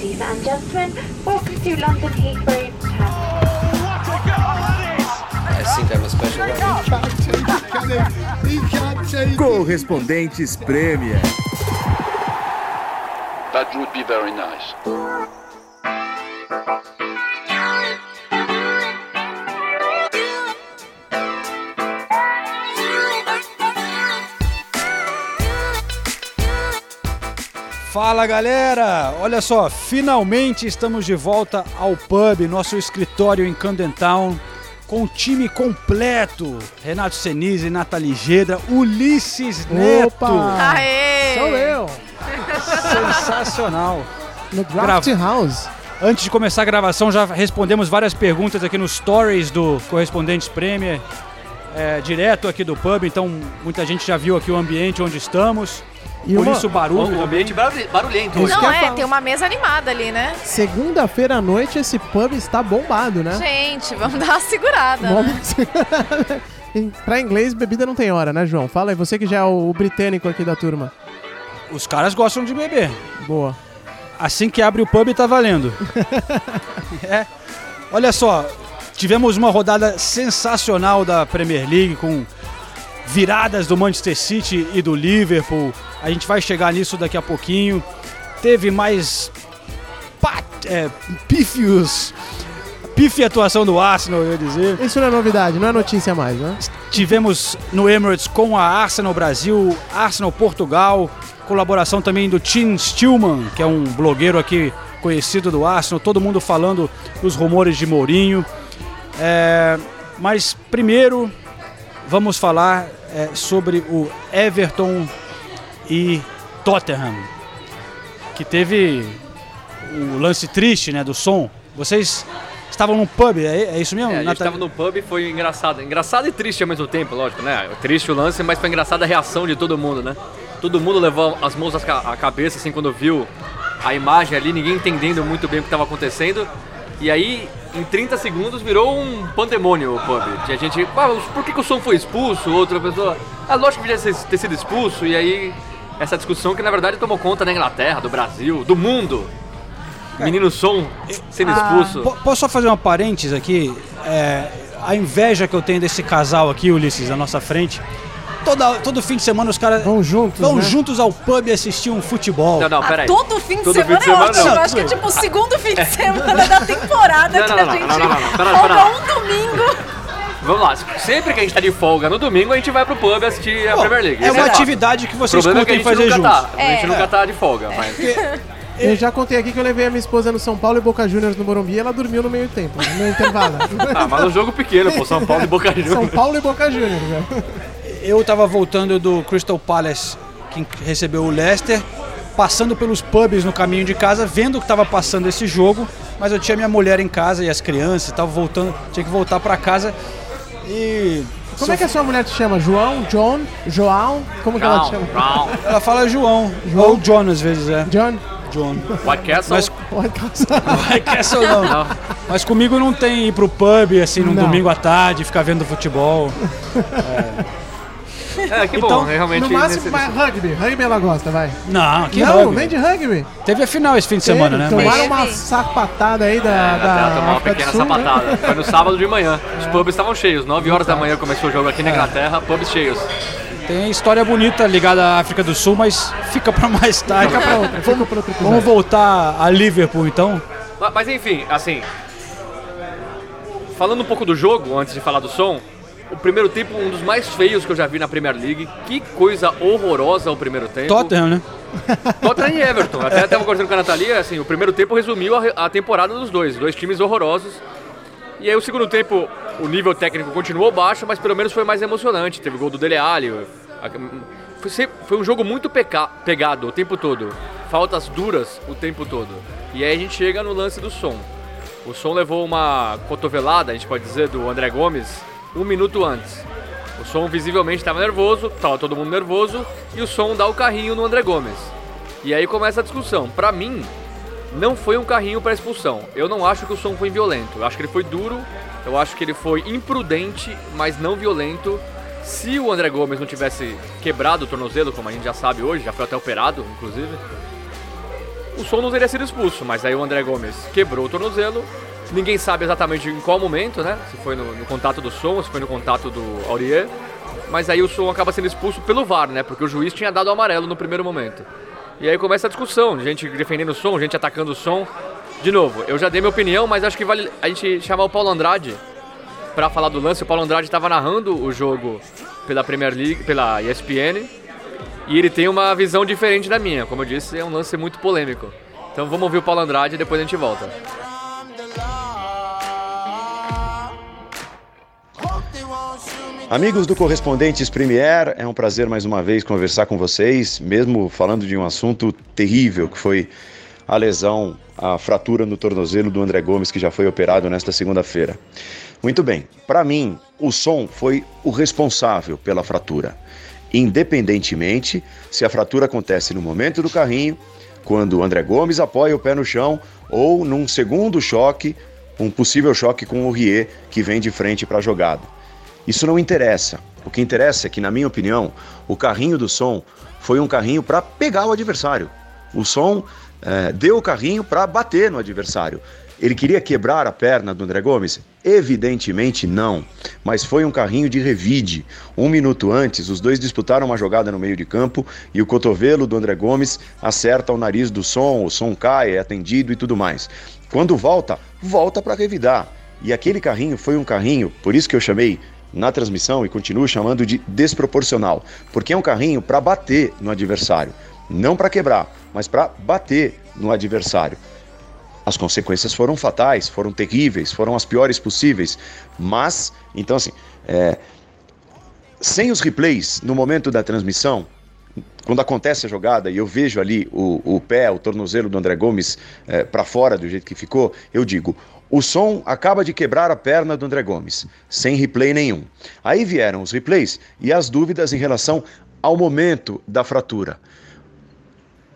Ladies and gentlemen, welcome to London Heathrow I think I'm a special guy. Correspondentes Premier. That would be very nice. Fala galera! Olha só, finalmente estamos de volta ao pub, nosso escritório em Camden Town, com o time completo. Renato Senise, Nathalie Gedra, Ulisses Neto. Opa! Aê! Sou eu, Sensacional. no Draft House. Antes de começar a gravação, já respondemos várias perguntas aqui nos stories do Correspondentes Premier, é, direto aqui do pub, então muita gente já viu aqui o ambiente onde estamos. E Por uma- isso o barulho. O ambiente barulhe- barulhento hoje. Não, é, tem uma mesa animada ali, né? Segunda-feira à noite esse pub está bombado, né? Gente, vamos dar uma segurada. né? Vamos... Em- pra inglês, bebida não tem hora, né, João? Fala aí, você que já é o, o britânico aqui da turma. Os caras gostam de beber. Boa. Assim que abre o pub tá valendo. É. Olha só, tivemos uma rodada sensacional da Premier League com viradas do Manchester City e do Liverpool. A gente vai chegar nisso daqui a pouquinho. Teve mais pa- é, pífios, pífia atuação do Arsenal, eu ia dizer. Isso não é novidade, não é notícia mais, né? Tivemos no Emirates com a Arsenal Brasil, Arsenal Portugal, colaboração também do Tim Stillman, que é um blogueiro aqui conhecido do Arsenal, todo mundo falando dos rumores de Mourinho. É, mas primeiro vamos falar é, sobre o Everton e Tottenham, que teve o lance triste né, do som. Vocês estavam num pub, é, é isso mesmo? É, a gente Nathalie? tava no pub e foi engraçado. Engraçado e triste ao mesmo tempo, lógico, né? Triste o lance, mas foi engraçada a reação de todo mundo, né? Todo mundo levou as mãos à cabeça, assim, quando viu a imagem ali, ninguém entendendo muito bem o que estava acontecendo. E aí, em 30 segundos, virou um pandemônio o pub. Tinha gente, ah, por que, que o som foi expulso? Outra pessoa, ah, lógico que devia ter sido expulso. E aí, essa discussão que na verdade tomou conta da Inglaterra, do Brasil, do mundo. Menino som sendo expulso. Po- Posso só fazer uma parênteses aqui? É, a inveja que eu tenho desse casal aqui, Ulisses, na nossa frente. Toda, todo fim de semana os caras Vão juntos, vão né? juntos ao pub assistir um futebol. Não, não, Ah, peraí. todo fim de Todo semana fim de semana, é ótimo. não. Eu acho que é tipo o segundo fim de semana da temporada Não, que não, a gente não, não, não, não. Pera, folga pera. um domingo. Vamos lá, sempre que a gente tá de folga no domingo, a gente vai pro pub assistir a Premier League. é uma atividade que vocês é curtem gente fazer nunca juntos. tá. A gente É. nunca tá de folga, mas... Eu já contei aqui que eu levei a minha esposa no São Paulo e Boca Juniors no Morumbi e ela dormiu no meio tempo, no intervalo. Ah, mas no jogo pequeno, pô, São Paulo e Boca São Juniors. Paulo e Boca Juniors, né? Eu tava voltando do Crystal Palace, que recebeu o Leicester, passando pelos pubs no caminho de casa, vendo que tava passando esse jogo, mas eu tinha minha mulher em casa e as crianças, tava voltando, tinha que voltar pra casa e Como é que a sua mulher te chama? João? John? João? Como que ela te chama? Round, ela fala João, João? ou John às vezes é. John? John. White Castle. Mas casar. Vai que essa não. Não. Mas comigo não tem ir pro pub assim num Não. domingo à tarde, ficar vendo futebol. É, que Então, bom, realmente... No máximo, vai rugby. Rugby ela gosta, vai. Não, que não, rugby. nem de rugby. Teve a final esse fim de semana, né? Tomaram Mas- uma sapatada aí da, Até da ela tomou uma pequena Sul, né? sapatada. Foi no sábado de manhã. Os pubs estavam cheios. 9 horas da manhã começou o jogo aqui na Inglaterra, pubs cheios. Tem história bonita ligada à África do Sul, mas fica pra mais tarde. Fica pra outra, fica pra outro Vamos voltar a Liverpool então. Ma- Mas enfim, assim. Falando um pouco do jogo, antes de falar do som, o primeiro tempo, um dos mais feios que eu já vi na Premier League. Que coisa horrorosa o primeiro tempo. Tottenham, né? Tottenham e Everton. Até estava conversando com a Natalia, assim, o primeiro tempo resumiu a, a temporada dos dois. Dois times horrorosos. E aí o segundo tempo, o nível técnico continuou baixo, mas pelo menos foi mais emocionante. Teve gol do Dele Alli. a- Foi, foi um jogo muito peca- pegado o tempo todo. Faltas duras o tempo todo. E aí a gente chega no lance do som. O som levou uma cotovelada, a gente pode dizer, do André Gomes um minuto antes. O som visivelmente estava nervoso, estava todo mundo nervoso, e o som dá o carrinho no André Gomes. E aí começa a discussão. Pra mim, não foi um carrinho para expulsão. Eu não acho que o som foi violento. Eu acho que ele foi duro, eu acho que ele foi imprudente, mas não violento. Se o André Gomes não tivesse quebrado o tornozelo, como a gente já sabe hoje, já foi até operado, inclusive, o som não teria sido expulso, mas aí o André Gomes quebrou o tornozelo. Ninguém sabe exatamente em qual momento, né? Se foi no, no contato do som, se foi no contato do Aurier. Mas aí o som acaba sendo expulso pelo VAR, né? Porque o juiz tinha dado amarelo no primeiro momento. E aí começa a discussão, gente defendendo o som, gente atacando o som. De novo, eu já dei minha opinião, mas acho que vale a gente chamar o Paulo Andrade para falar do lance. O Paulo Andrade estava narrando o jogo pela Premier League, pela ESPN, e ele tem uma visão diferente da minha. Como eu disse, é um lance muito polêmico. Então vamos ouvir o Paulo Andrade e depois a gente volta. Amigos do Correspondentes Premier, é um prazer mais uma vez conversar com vocês, mesmo falando de um assunto terrível que foi a lesão, a fratura no tornozelo do André Gomes, que já foi operado nesta segunda-feira. Muito bem, para mim, o som foi o responsável pela fratura, independentemente se a fratura acontece no momento do carrinho, quando o André Gomes apoia o pé no chão, ou num segundo choque, um possível choque com o Rie, que vem de frente para a jogada. Isso não interessa. O que interessa é que, na minha opinião, o carrinho do som foi um carrinho para pegar o adversário. O som é, deu o carrinho para bater no adversário. Ele queria quebrar a perna do André Gomes? Evidentemente não, mas foi um carrinho de revide. Um minuto antes, os dois disputaram uma jogada no meio de campo e o cotovelo do André Gomes acerta o nariz do som, o som cai, é atendido e tudo mais. Quando volta, volta para revidar. E aquele carrinho foi um carrinho, por isso que eu chamei na transmissão e continuo chamando de desproporcional, porque é um carrinho para bater no adversário, não para quebrar, mas para bater no adversário. As consequências foram fatais, foram terríveis, foram as piores possíveis, mas, então assim, é, sem os replays no momento da transmissão, quando acontece a jogada e eu vejo ali o, o pé, o tornozelo do André Gomes é, para fora do jeito que ficou, eu digo: o som acaba de quebrar a perna do André Gomes, sem replay nenhum. Aí vieram os replays e as dúvidas em relação ao momento da fratura.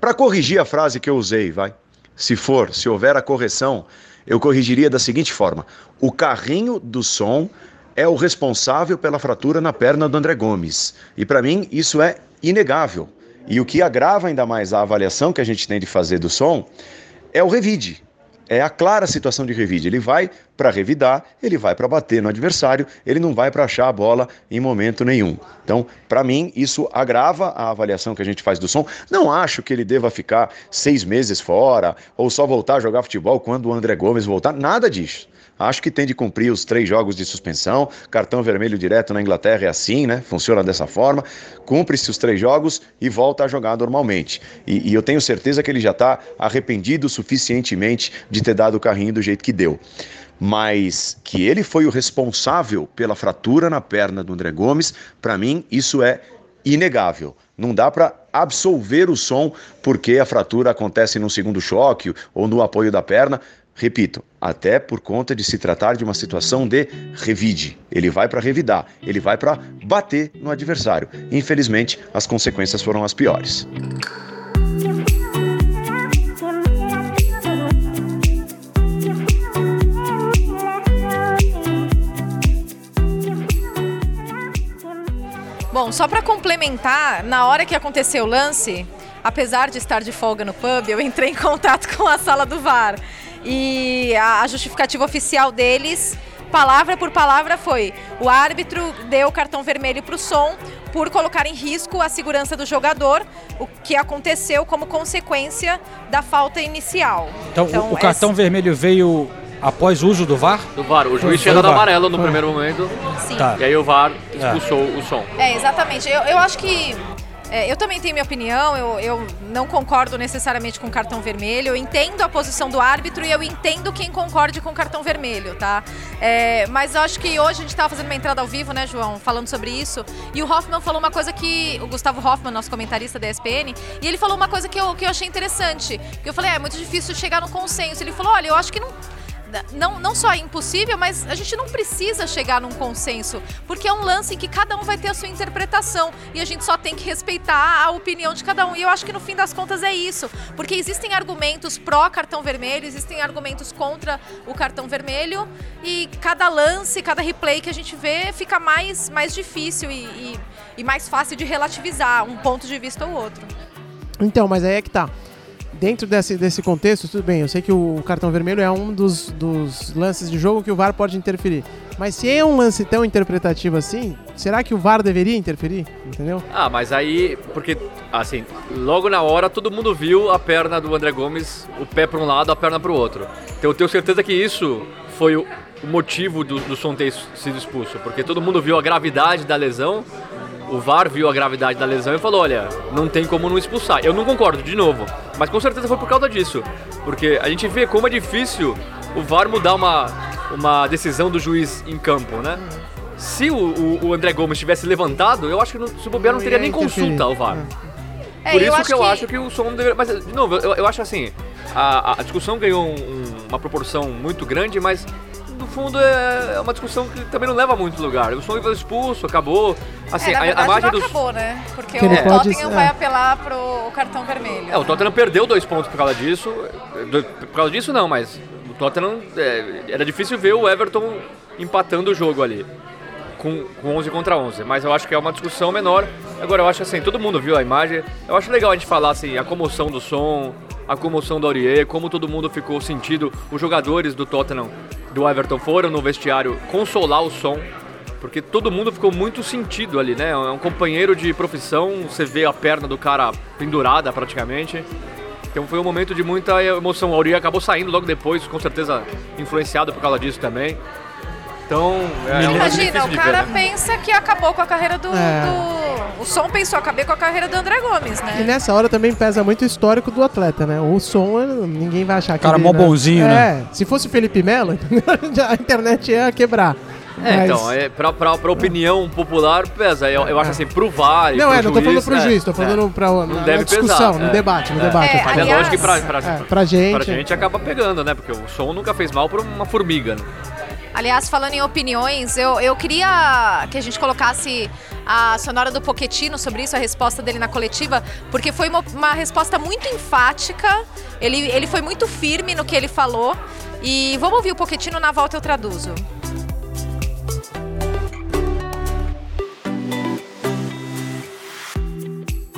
Para corrigir a frase que eu usei, vai. Se for, se houver a correção, eu corrigiria da seguinte forma: o carrinho do som é o responsável pela fratura na perna do André Gomes. E para mim isso é inegável. E o que agrava ainda mais a avaliação que a gente tem de fazer do som é o revide. É a clara situação de revide. Ele vai para revidar, ele vai para bater no adversário, ele não vai para achar a bola em momento nenhum. Então, para mim, isso agrava a avaliação que a gente faz do som. Não acho que ele deva ficar seis meses fora ou só voltar a jogar futebol quando o André Gomes voltar. Nada disso. Acho que tem de cumprir os três jogos de suspensão. Cartão vermelho direto na Inglaterra é assim, né? Funciona dessa forma. Cumpre-se os três jogos e volta a jogar normalmente. E, e eu tenho certeza que ele já está arrependido suficientemente de ter dado o carrinho do jeito que deu. Mas que ele foi o responsável pela fratura na perna do André Gomes, para mim isso é inegável. Não dá para absolver o som porque a fratura acontece no segundo choque ou no apoio da perna. Repito, até por conta de se tratar de uma situação de revide. Ele vai para revidar, ele vai para bater no adversário. Infelizmente, as consequências foram as piores. Bom, só para complementar, na hora que aconteceu o lance, apesar de estar de folga no pub, eu entrei em contato com a sala do VAR. E a, justificativa oficial deles, palavra por palavra, foi: o árbitro deu cartão vermelho para o som por colocar em risco a segurança do jogador, o que aconteceu como consequência da falta inicial. Então, o, o cartão vermelho veio após o uso do VAR? Do VAR, o juiz tinha dado amarelo no Foi. primeiro momento, Sim. Tá. e aí o VAR expulsou o som. É, exatamente. Eu, eu acho que. é, eu também tenho minha opinião, eu, eu não concordo necessariamente com o cartão vermelho. Eu entendo a posição do árbitro e eu entendo quem concorde com o cartão vermelho, tá? É, mas eu acho que hoje a gente estava fazendo uma entrada ao vivo, né, João, falando sobre isso. E o Hoffman falou uma coisa que. O Gustavo Hoffman, nosso comentarista da ESPN, e ele falou uma coisa que eu, que eu achei interessante. Que eu falei, é, é muito difícil chegar no consenso. Ele falou: olha, eu acho que não não, não só é impossível, mas a gente não precisa chegar num consenso, porque é um lance em que cada um vai ter a sua interpretação e a gente só tem que respeitar a opinião de cada um. E eu acho que no fim das contas é isso, porque existem argumentos pró cartão vermelho, existem argumentos contra o cartão vermelho e cada lance, cada replay que a gente vê fica mais, mais difícil e, e, e mais fácil de relativizar um ponto de vista ou outro. Então, mas aí é que tá. Dentro desse, desse contexto, tudo bem, eu sei que o cartão vermelho é um dos, dos lances de jogo que o VAR pode interferir. Mas se é um lance tão interpretativo assim, será que o VAR deveria interferir? Entendeu? Ah, mas aí, porque, assim, logo na hora todo mundo viu a perna do André Gomes, o pé para um lado, a perna para o outro. Então eu tenho certeza que isso foi o, motivo do, do som ter sido expulso, porque todo mundo viu a gravidade da lesão, o VAR viu a gravidade da lesão e falou: olha, não tem como não expulsar. Eu não concordo, de novo, mas com certeza foi por causa disso, porque a gente vê como é difícil o VAR mudar uma, uma decisão do juiz em campo, né? Se o, o, o André Gomes tivesse levantado, eu acho que no, se o bobear não, teria ia nem consulta ao VAR. É, Por isso que eu que- acho que o som não deveria. Mas, de novo, eu, eu acho assim: a, a discussão ganhou um- uma proporção muito grande, mas no fundo é uma discussão que também não leva a muito lugar. O som foi expulso, acabou. Assim, é, na a- a, verdade imagem não dos. acabou, né? Porque Que o Tottenham é. vai apelar pro cartão vermelho. É, o Tottenham perdeu dois pontos por causa disso. Do- por causa disso, não, mas o Tottenham. é, era difícil ver o Everton empatando o jogo ali. Com, com 11 contra 11. Mas eu acho que é uma discussão menor. Agora, eu acho assim, todo mundo viu a imagem. Eu acho legal a gente falar assim, a comoção do som, a comoção do Aurier, como todo mundo ficou sentido. Os jogadores do Tottenham, do Everton, foram no vestiário consolar o som. Porque todo mundo ficou muito sentido ali, né? É um companheiro de profissão, você vê a perna do cara pendurada praticamente. Então foi um momento de muita emoção. O Aurier acabou saindo logo depois, com certeza influenciado por causa disso também. Então, é, lance Imagina, o cara ver, né? pensa que acabou com a carreira do, É. do- O som pensou, acabei com a carreira do André Gomes, E né? nessa hora também pesa muito o histórico do atleta, né? O som, eh, ninguém vai achar que Cara ele, mó né? bonzinho, é, né? se fosse o Felipe Melo, a internet ia quebrar. É, Mas- então, é, pra, pra, pra opinião popular pesa. Eu, eu acho assim, pro VAR e Não, pro é, não tô falando juiz, pro é, juiz, tô é. falando pra, na, na deve discussão, pesar, no é. debate, no É. debate. É, Mas falo. é Aliás- lógico que pra, pra, É, pra gente- pra gente acaba pegando, né? Porque o som nunca fez mal pra uma formiga, né? Aliás, falando em opiniões, eu, eu queria que a gente colocasse a sonora do Poquetino sobre isso, a resposta dele na coletiva, porque foi uma, uma resposta muito enfática, ele, ele foi muito firme no que ele falou. E vamos ouvir o Poquetino na volta eu traduzo.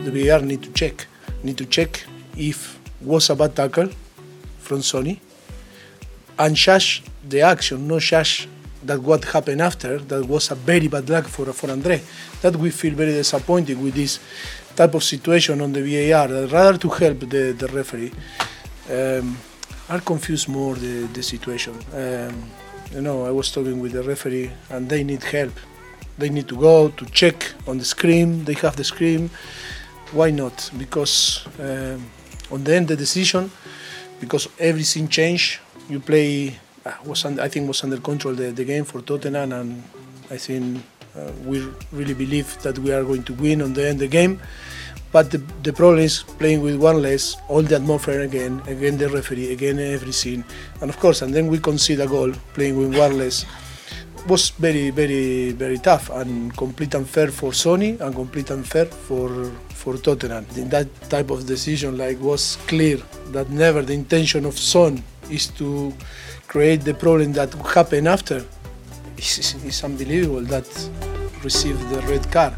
the VAR need to check need to check if was a bad tackle from Sony and judge the action, not judge that what happened after. That was a very bad luck for for Andre. That we feel very disappointed with this type of situation on the VAR. Rather to help the, the referee, um, are confused more the, the situation. Um, you know, I was talking with the referee, and they need help. They need to go to check on the screen. They have the screen why not? Because um, on the end the decision, because everything changed. You play was under, I think was under control the, the game for Tottenham, and I think uh, we really believe that we are going to win on the end the game. But the, the problem is playing with one less, all the atmosphere again, again the referee, again everything, and of course, and then we concede a goal playing with one less was very, very, very tough and complete unfair for Sony and complete unfair for for Tottenham. In that type of decision, like was clear that never the intention of Son is to create the problem that happened after. It's, it's unbelievable that received the red card.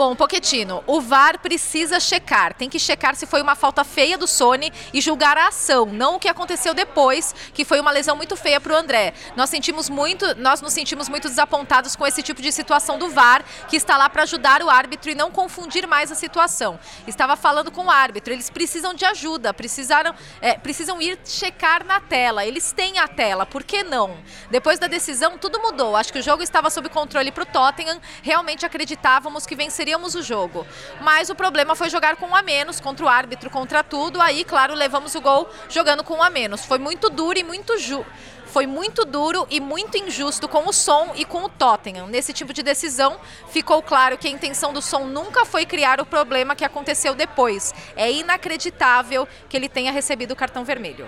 Bom, Poquetino, o VAR precisa checar. Tem que checar se foi uma falta feia do Sony e julgar a ação, não o que aconteceu depois, que foi uma lesão muito feia para o André. Nós sentimos muito, nós nos sentimos muito desapontados com esse tipo de situação do VAR, que está lá para ajudar o árbitro e não confundir mais a situação. Estava falando com o árbitro, eles precisam de ajuda, precisaram, é, precisam ir checar na tela. Eles têm a tela, por que não? Depois da decisão, tudo mudou. Acho que o jogo estava sob controle para o Tottenham. Realmente acreditávamos que venceríamos o jogo. Mas o problema foi jogar com um a menos, contra o árbitro, contra tudo. Aí, claro, levamos o gol jogando com um a menos. Foi muito duro e muito ju foi muito duro e muito injusto com o som e com o Tottenham. Nesse tipo de decisão, ficou claro que a intenção do som nunca foi criar o problema que aconteceu depois. É inacreditável que ele tenha recebido o cartão vermelho.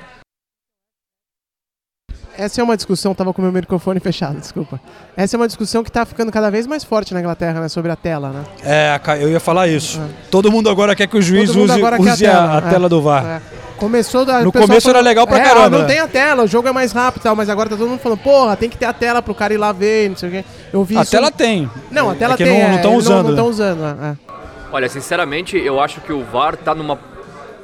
Essa é uma discussão, tava com o meu microfone fechado, desculpa. Essa é uma discussão que tá ficando cada vez mais forte na Inglaterra, né? Sobre a tela, né? É, eu ia falar isso. Todo mundo agora quer que o juiz use, use a, a é. tela do VAR. É. Começou da, No começo era legal pra é, caramba, não né? tem a tela, o jogo é mais rápido e tal, mas agora tá todo mundo falando, porra, tem que ter a tela pro cara ir lá ver, não sei o quê. Eu vi A isso- tela tem. Não, a tela é que tem, não é, estão usando. Não né? estão usando, é, é. Olha, sinceramente, eu acho que o VAR tá numa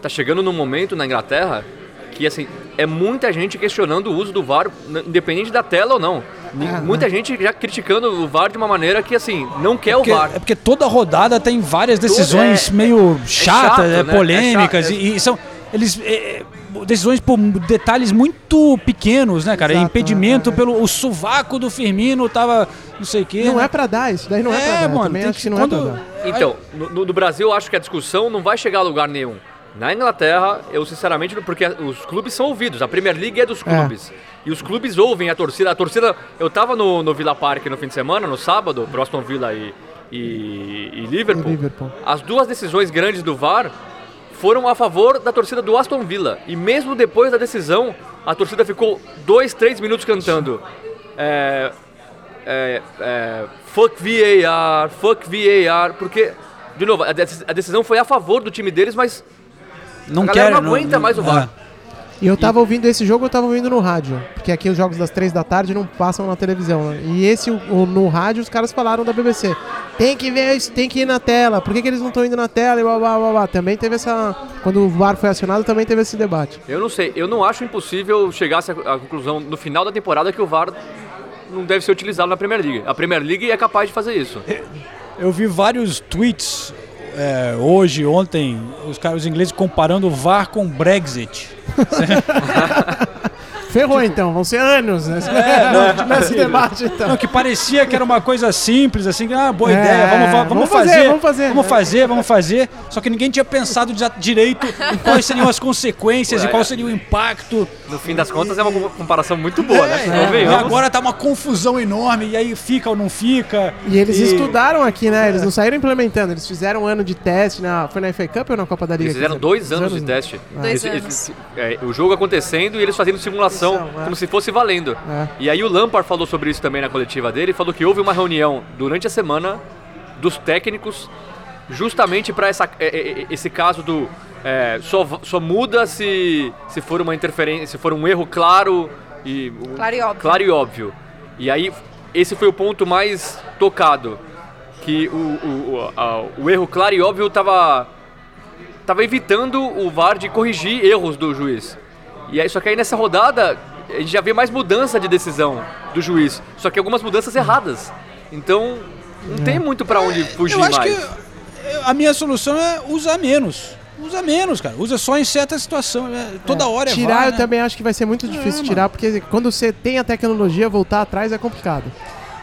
tá chegando num momento na Inglaterra que assim, é muita gente questionando o uso do VAR, independente da tela ou não. É, muita gente já criticando o VAR de uma maneira que assim, não quer Porque- o VAR. é porque toda rodada tem várias decisões é- meio chatas, chato, é, né? polêmicas, É chato, é- e, e são. Eles. é, é, decisões por detalhes muito pequenos, né, cara? Exato, Impedimento é, é. pelo. O sovaco do Firmino tava. não sei o quê. Não né? é pra dar, isso daí não é, É, pra dar. Mano, também acho que- que não quando- é pra dar. Então, no, no- no Brasil eu acho que a discussão não vai chegar a lugar nenhum. Na Inglaterra, eu sinceramente, porque os clubes são ouvidos, a Premier League é dos É. clubes. E os clubes ouvem a torcida. A torcida. Eu tava no, no Villa Park no fim de semana, no sábado, pro Aston Villa e, e, e Liverpool. Liverpool. As duas decisões grandes do VAR foram a favor da torcida do Aston Villa. E mesmo depois da decisão, a torcida ficou dois, três minutos cantando. É, é, é, fuck VAR, fuck VAR, porque, de novo, a decisão foi a favor do time deles, mas Não a galera quer. não aguenta mais o VAR. E eu tava ouvindo esse jogo, eu tava ouvindo no rádio. Porque aqui os jogos das três da tarde não passam na televisão. né? E esse, o- no rádio, os caras falaram da BBC. Tem que ver isso, tem que ir na tela. Por que, que eles não estão indo na tela? E blá, blá, blá, blá. Também teve essa. Quando o VAR foi acionado, também teve esse debate. Eu não sei, eu não acho impossível chegar à à conclusão no final da temporada que o VAR não deve ser utilizado na Premier League. A Premier League é capaz de fazer isso. Eu vi vários tweets é, hoje, ontem, os caras os ingleses comparando o VAR com o Brexit. Ferrou então, vão ser anos nesse, É, nesse debate então. Não, que parecia que era uma coisa simples, assim, ah, boa É, ideia, vamos, va- vamos, vamos fazer, fazer, vamos fazer. vamos fazer, vamos fazer. Só que ninguém tinha pensado direito em quais seriam as consequências e qual seria o impacto. No fim das contas, é uma co- comparação muito boa, né? É, e venhamos. agora tá uma confusão enorme, e aí fica ou não fica. E eles estudaram aqui, né? Eles não saíram implementando, eles fizeram um ano de teste. Na, foi na FA Cup ou na Copa da Liga? Eles fizeram dizer, dois anos de né? teste. Dois Eles- anos. eles- é, o jogo acontecendo e eles fazendo simulação, Simulação, é. como se fosse valendo. É. E aí o Lampard falou sobre isso também na coletiva dele, falou que houve uma reunião durante a semana dos técnicos justamente para esse caso do é, só, só muda se, se for uma interferência, se for um erro claro e Claro e óbvio. claro e óbvio. E aí esse foi o ponto mais tocado, que o, o, o, a- o erro claro e óbvio estava tava evitando o VAR de corrigir erros do juiz. E aí, só que aí nessa rodada, a gente já vê mais mudança de decisão do juiz. Só que algumas mudanças erradas. Então, não tem muito pra onde fugir Eu acho mais. que a minha solução é usar menos. Usa menos, cara. Usa só em certa situação. né? Toda hora é Tirar VAR, eu né? também acho que vai ser muito difícil tirar, porque quando você tem a tecnologia, voltar atrás é complicado.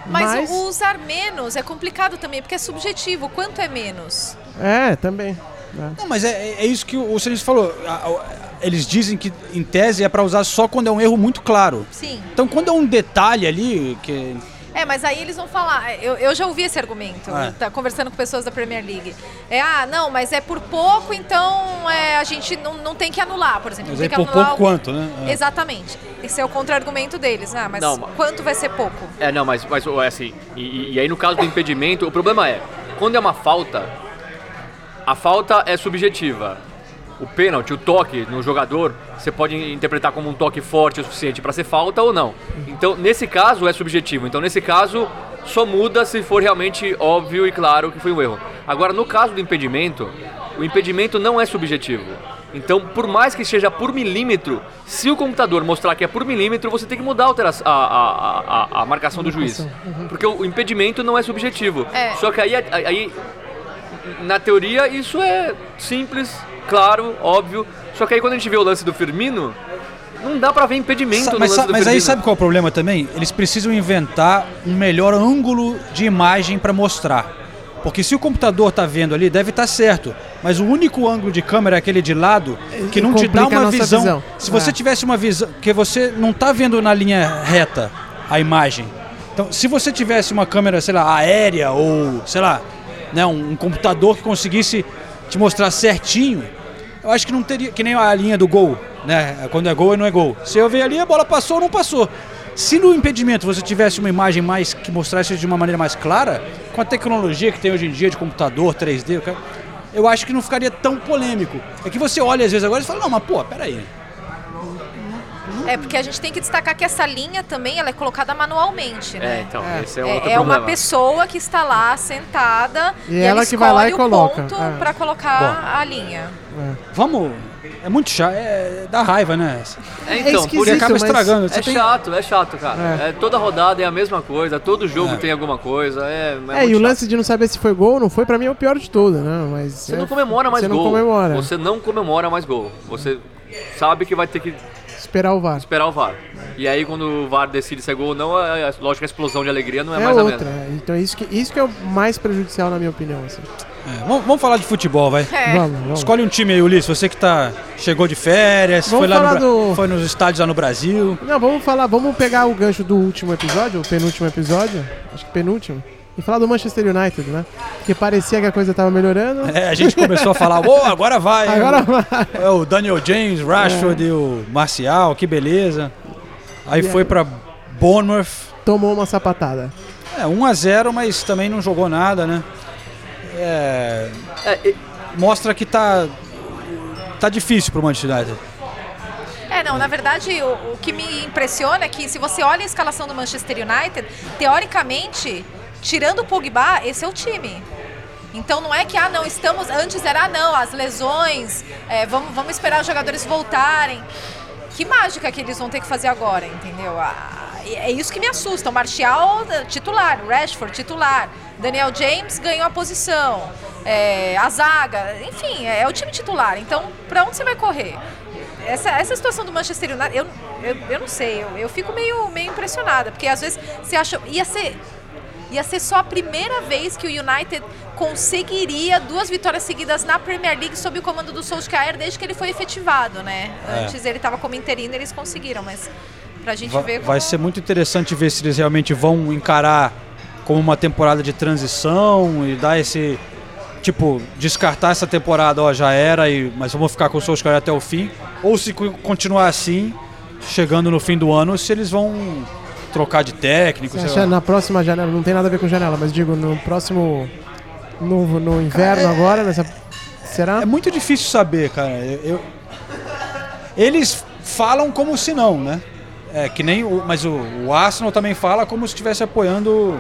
Mas, o usar menos é complicado também, porque é subjetivo. Quanto é menos? É, também. É. Não, mas é, é isso que o, o Serviço falou. A- Eles dizem que, em tese, é pra usar só quando é um erro muito claro. Sim. Então, quando é um detalhe ali, que É, mas aí eles vão falar. Eu, eu já ouvi esse argumento, Ah. tá, conversando com pessoas da Premier League. É, ah, não, mas é por pouco, então é, a gente não, não tem que anular, por exemplo. Mas não aí tem que por pouco o- quanto, né? É. Exatamente. Esse é o contra-argumento deles. Ah, mas Não, mas- quanto vai ser pouco? É, não, mas, mas é assim, e, e aí no caso do impedimento, o problema é, quando é uma falta, a falta é subjetiva. O pênalti, o toque no jogador, você pode interpretar como um toque forte o suficiente para ser falta ou não. Então, nesse caso, é subjetivo. Então, nesse caso, só muda se for realmente óbvio e claro que foi um erro. Agora, no caso do impedimento, o impedimento não é subjetivo. Então, por mais que seja por milímetro, se o computador mostrar que é por milímetro, você tem que mudar a, a- a- a- a marcação do juiz. Porque o impedimento não é subjetivo. É. Só que aí, aí, na teoria, isso é simples, claro, óbvio. Só que aí quando a gente vê o lance do Firmino, não dá pra ver impedimento Sa- no mas, lance do mas aí Firmino. sabe qual é o problema também? Eles precisam inventar um melhor ângulo de imagem para mostrar. Porque se o computador tá vendo ali, deve estar certo. Mas o único ângulo de câmera é aquele de lado que não te dá uma visão. visão. Se você É. tivesse uma visão. Porque você não tá vendo na linha reta a imagem. Então, se você tivesse uma câmera, sei lá, aérea ou, sei lá, né, um, um computador que conseguisse te mostrar certinho, eu acho que não teria. Que nem a linha do gol, né? Quando é gol e não é gol. Se eu ver ali, a bola passou ou não passou. Se no impedimento você tivesse uma imagem mais que mostrasse de uma maneira mais clara, com a tecnologia que tem hoje em dia de computador, 3D, cara, eu acho que não ficaria tão polêmico. É que você olha às vezes agora e fala, não, mas pô, peraí. É, porque a gente tem que destacar que essa linha também ela é colocada manualmente, né? É, então, É. esse é outro É, é uma pessoa que está lá sentada E ela ela que vai lá e coloca, ponto é. para colocar a linha. Vamos. É muito chato. É, dá raiva, né? É, É então, esquisito, por Ele acaba estragando. Você É tem- chato, é chato, cara. É. É. toda rodada é a mesma coisa, todo jogo É. tem alguma coisa. É, é, É, e o chato. lance de não saber se foi gol ou não foi, pra mim é o pior de tudo, né? Mas Você é- não comemora mais você gol. não comemora. Você não comemora mais gol. Você sabe que vai ter que Esperar o VAR. esperar o VAR. E aí quando o VAR decide se é gol ou não, é, é, lógico que a explosão de alegria não é, É mais a outra. mesma. é. Então isso que, isso que é o mais prejudicial na minha opinião. Assim. É, vamos, vamos falar de futebol, vai. É. Vamos, vamos. Escolhe um time aí, Ulisses. Você que tá, chegou de férias, Vamos foi, lá no, do- foi nos estádios lá no Brasil. Não, vamos falar, vamos pegar o gancho do último episódio, o penúltimo episódio, acho que penúltimo, e falar do Manchester United, né? Que parecia que a coisa tava melhorando. É, a gente começou a falar, ô, agora vai. Agora vai. É o Daniel James, Rashford e o Marcial, que beleza. Aí E foi pra Bournemouth. Tomou uma sapatada. É, 1x0, mas também não jogou nada, né? É, É, e- mostra que tá, tá difícil pro Manchester United. É, não, na verdade, o, o que me impressiona é que se você olha a escalação do Manchester United, teoricamente, tirando o Pogba, esse é o time. Então não é que, ah, não, estamos. Antes era, ah, não, as lesões, é, vamos, vamos esperar os jogadores voltarem. Que mágica que eles vão ter que fazer agora, entendeu? Ah, é isso que me assusta. O Martial, titular, o Rashford, titular. Daniel James ganhou a posição. É, a zaga, enfim, é, o time titular. Então, pra onde você vai correr? Essa, essa situação do Manchester United, eu, eu, eu não sei, eu, eu fico meio, meio impressionada, porque às vezes você acha. Ia ser, ia ser só a primeira vez que o United conseguiria duas vitórias seguidas na Premier League sob o comando do Solskjaer desde que ele foi efetivado, né? É. Antes ele estava como interino e eles conseguiram, mas pra gente Vai, ver como... vai ser muito interessante ver se eles realmente vão encarar como uma temporada de transição e dar esse. Tipo, descartar essa temporada, ó, já era, e, mas vamos ficar com o Solskjaer até o fim. Ou se co- continuar assim, chegando no fim do ano, se eles vão trocar de técnico. Você sei acha lá. na próxima janela, não tem nada a ver com janela, mas digo, no próximo. No, no inverno agora, nessa. Será? É muito difícil saber, cara. Eu, eu- Eles falam como se não, né? É que nem o, mas o, o Arsenal também fala como se estivesse apoiando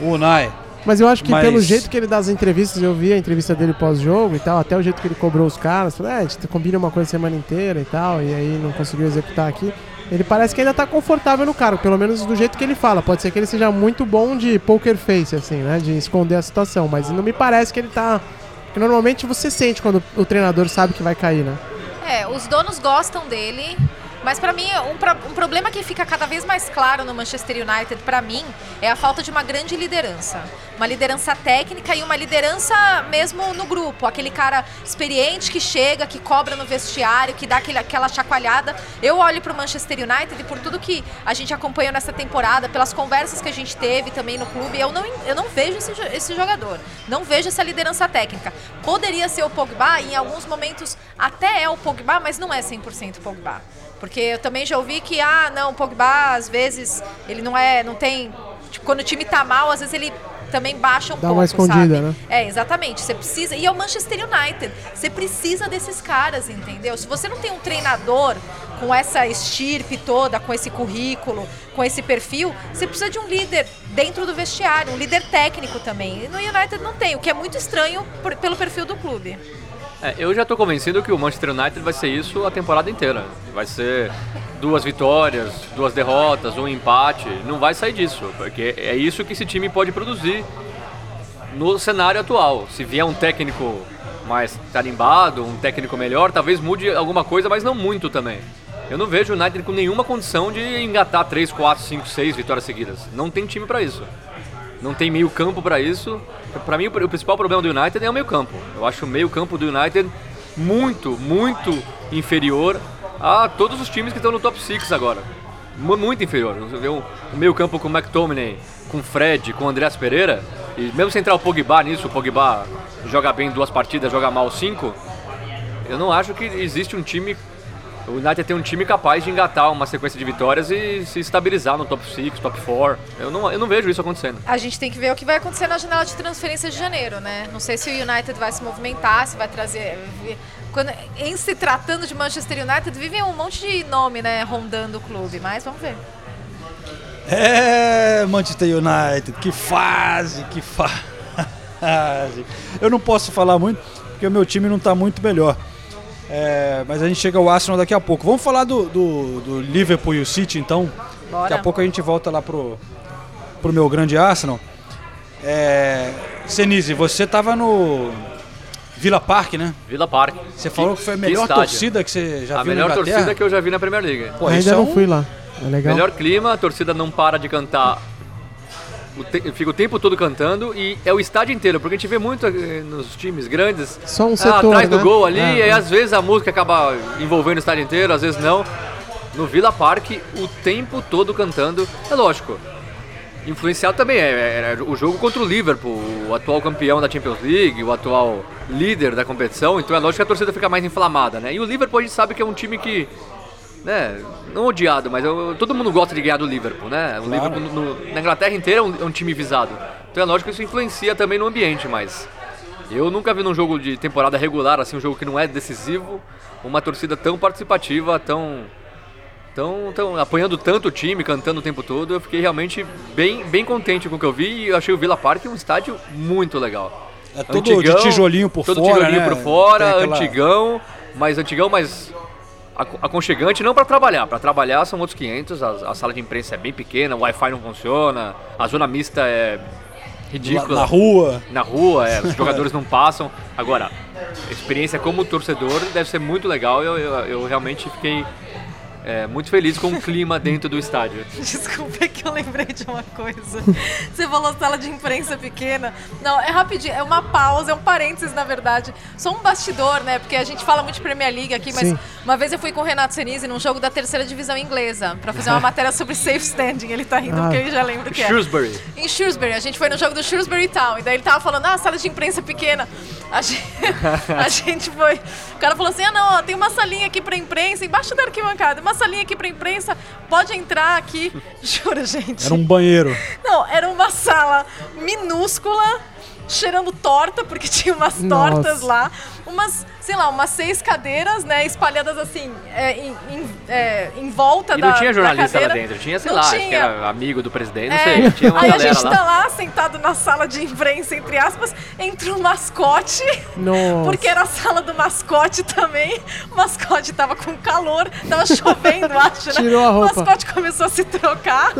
o Unai. Mas eu acho que Mas- pelo jeito que ele dá as entrevistas, eu vi a entrevista dele pós-jogo e tal, até o jeito que ele cobrou os caras, falou, é, a gente combina uma coisa a semana inteira e tal, e aí não conseguiu executar aqui. Ele parece que ainda tá confortável no cargo, pelo menos do jeito que ele fala. Pode ser que ele seja muito bom de poker face, assim, né? De esconder a situação, mas não me parece que ele tá. Porque normalmente você sente quando o treinador sabe que vai cair, né? É, os donos gostam dele, mas pra mim um, um problema que fica cada vez mais claro no Manchester United pra mim é a falta de uma grande liderança, uma liderança técnica e uma liderança mesmo no grupo, aquele cara experiente que chega, que cobra no vestiário, que dá aquele, aquela chacoalhada. Eu olho pro Manchester United e por tudo que a gente acompanhou nessa temporada, pelas conversas que a gente teve também no clube, eu não, eu não vejo esse, esse jogador, não vejo essa liderança técnica. Poderia ser o Pogba, e em alguns momentos até é o Pogba, mas não é 100% Pogba. Porque eu também já ouvi que, ah, não, o Pogba, às vezes, ele não é, não tem... Tipo, quando o time tá mal, às vezes ele também baixa um Dá pouco, uma escondida, sabe? né? É, exatamente. Você precisa. E é o Manchester United. Você precisa desses caras, entendeu? Se você não tem um treinador com essa estirpe toda, com esse currículo, com esse perfil, você precisa de um líder dentro do vestiário, um líder técnico também. E no United não tem, o que é muito estranho por- pelo perfil do clube. É, eu já tô convencido que o Manchester United vai ser isso a temporada inteira. Vai ser duas vitórias, duas derrotas, um empate. Não vai sair disso, porque é isso que esse time pode produzir no cenário atual. Se vier um técnico mais tarimbado, um técnico melhor, talvez mude alguma coisa, mas não muito também. Eu não vejo o United com nenhuma condição de engatar 3, 4, 5, 6 vitórias seguidas. Não tem time para isso. Não tem meio campo para isso. Para mim, o principal problema do United é o meio campo. Eu acho o meio campo do United muito, muito inferior a todos os times que estão no top 6 agora. Mu- Muito inferior. Você vê o meio campo com o McTominay, com o Fred, com o Andreas Pereira, e mesmo sem entrar o Pogba nisso, o Pogba joga bem duas partidas, joga mal cinco, eu não acho que existe um time. O United tem um time capaz de engatar uma sequência de vitórias e se estabilizar no top 6, top 4. Eu não, eu não vejo isso acontecendo. A gente tem que ver o que vai acontecer na janela de transferência de janeiro, né? Não sei se o United vai se movimentar, se vai trazer. quando, em se tratando de Manchester United, vivem um monte de nome, né, rondando o clube, mas vamos ver. É, Manchester United, que fase, que fase. Eu não posso falar muito, porque o meu time não está muito melhor. É, mas a gente chega ao Arsenal daqui a pouco. Vamos falar do, do, do Liverpool e o City, então. Bora. Daqui a pouco a gente volta lá pro, pro meu grande Arsenal. É, Senise, você tava no Villa Park, né? Villa Park. Você falou que foi a melhor estádio. torcida que você já A viu melhor na Inglaterra. torcida que eu já vi na Premier League. Pô, Ainda é não um- fui lá. É legal. Melhor clima, a torcida não para de cantar. Te- fica o tempo todo cantando e é o estádio inteiro, porque a gente vê muito eh, nos times grandes. Só um ah, setor, atrás do né? gol ali, É, e é. às vezes a música acaba envolvendo o estádio inteiro, às vezes não. No Villa Park, o tempo todo cantando. É lógico. Influenciado também é, é o jogo contra o Liverpool, o atual campeão da Champions League, o atual líder da competição, então é lógico que a torcida fica mais inflamada, né? E o Liverpool a gente sabe que é um time que né, não odiado, mas eu- todo mundo gosta de ganhar do Liverpool, né? O Liverpool no- na Inglaterra inteira é um, é um time visado. Então é lógico que isso influencia também no ambiente, mas eu nunca vi num jogo de temporada regular, assim, um jogo que não é decisivo, uma torcida tão participativa, tão tão, tão apoiando tanto o time, cantando o tempo todo. Eu fiquei realmente bem, bem contente com o que eu vi e eu achei o Villa Park um estádio muito legal. É todo de tijolinho por todo fora, tijolinho né? por fora, aquela- antigão, mas antigão, mas aconchegante, não para trabalhar. Para trabalhar são outros 500, a, a sala de imprensa é bem pequena, o Wi-Fi não funciona, a zona mista é ridícula. Na rua. Na rua, é, os jogadores não passam. Agora, a experiência como torcedor deve ser muito legal. Eu, eu, eu realmente fiquei é, muito feliz com o clima dentro do estádio. Desculpa é que eu lembrei de uma coisa. Você falou sala de imprensa pequena. Não, é rapidinho, é uma pausa, é um parênteses, na verdade. Só um bastidor, né? Porque a gente fala muito de Premier League aqui, mas Sim. uma vez eu fui com o Renato Senise num jogo da terceira divisão inglesa pra fazer uma matéria sobre safe standing. Ele tá rindo Ah. porque ele já lembra o que é. Shrewsbury. Em Shrewsbury, a gente foi no jogo do Shrewsbury Town. E daí ele tava falando, ah, sala de imprensa pequena. A gente, a gente foi. O cara falou assim: ah, não, ó, tem uma salinha aqui pra imprensa, embaixo da arquibancada, uma salinha aqui pra imprensa, pode entrar aqui. Juro, gente. Era um banheiro. Não, era uma sala minúscula, cheirando torta, porque tinha umas Nossa. tortas lá. Umas, sei lá, umas seis cadeiras, né, espalhadas assim, é, em, em, é, em volta E da não tinha jornalista da lá dentro, tinha, sei Não lá, acho que tinha. era amigo do presidente, não É, sei. Tinha uma aí a gente lá. tá lá sentado na sala de imprensa, entre aspas, entre o mascote, Nossa. porque era a sala do mascote também. O mascote tava com calor, tava chovendo, acho, né? Tirou a roupa. O mascote começou a se trocar,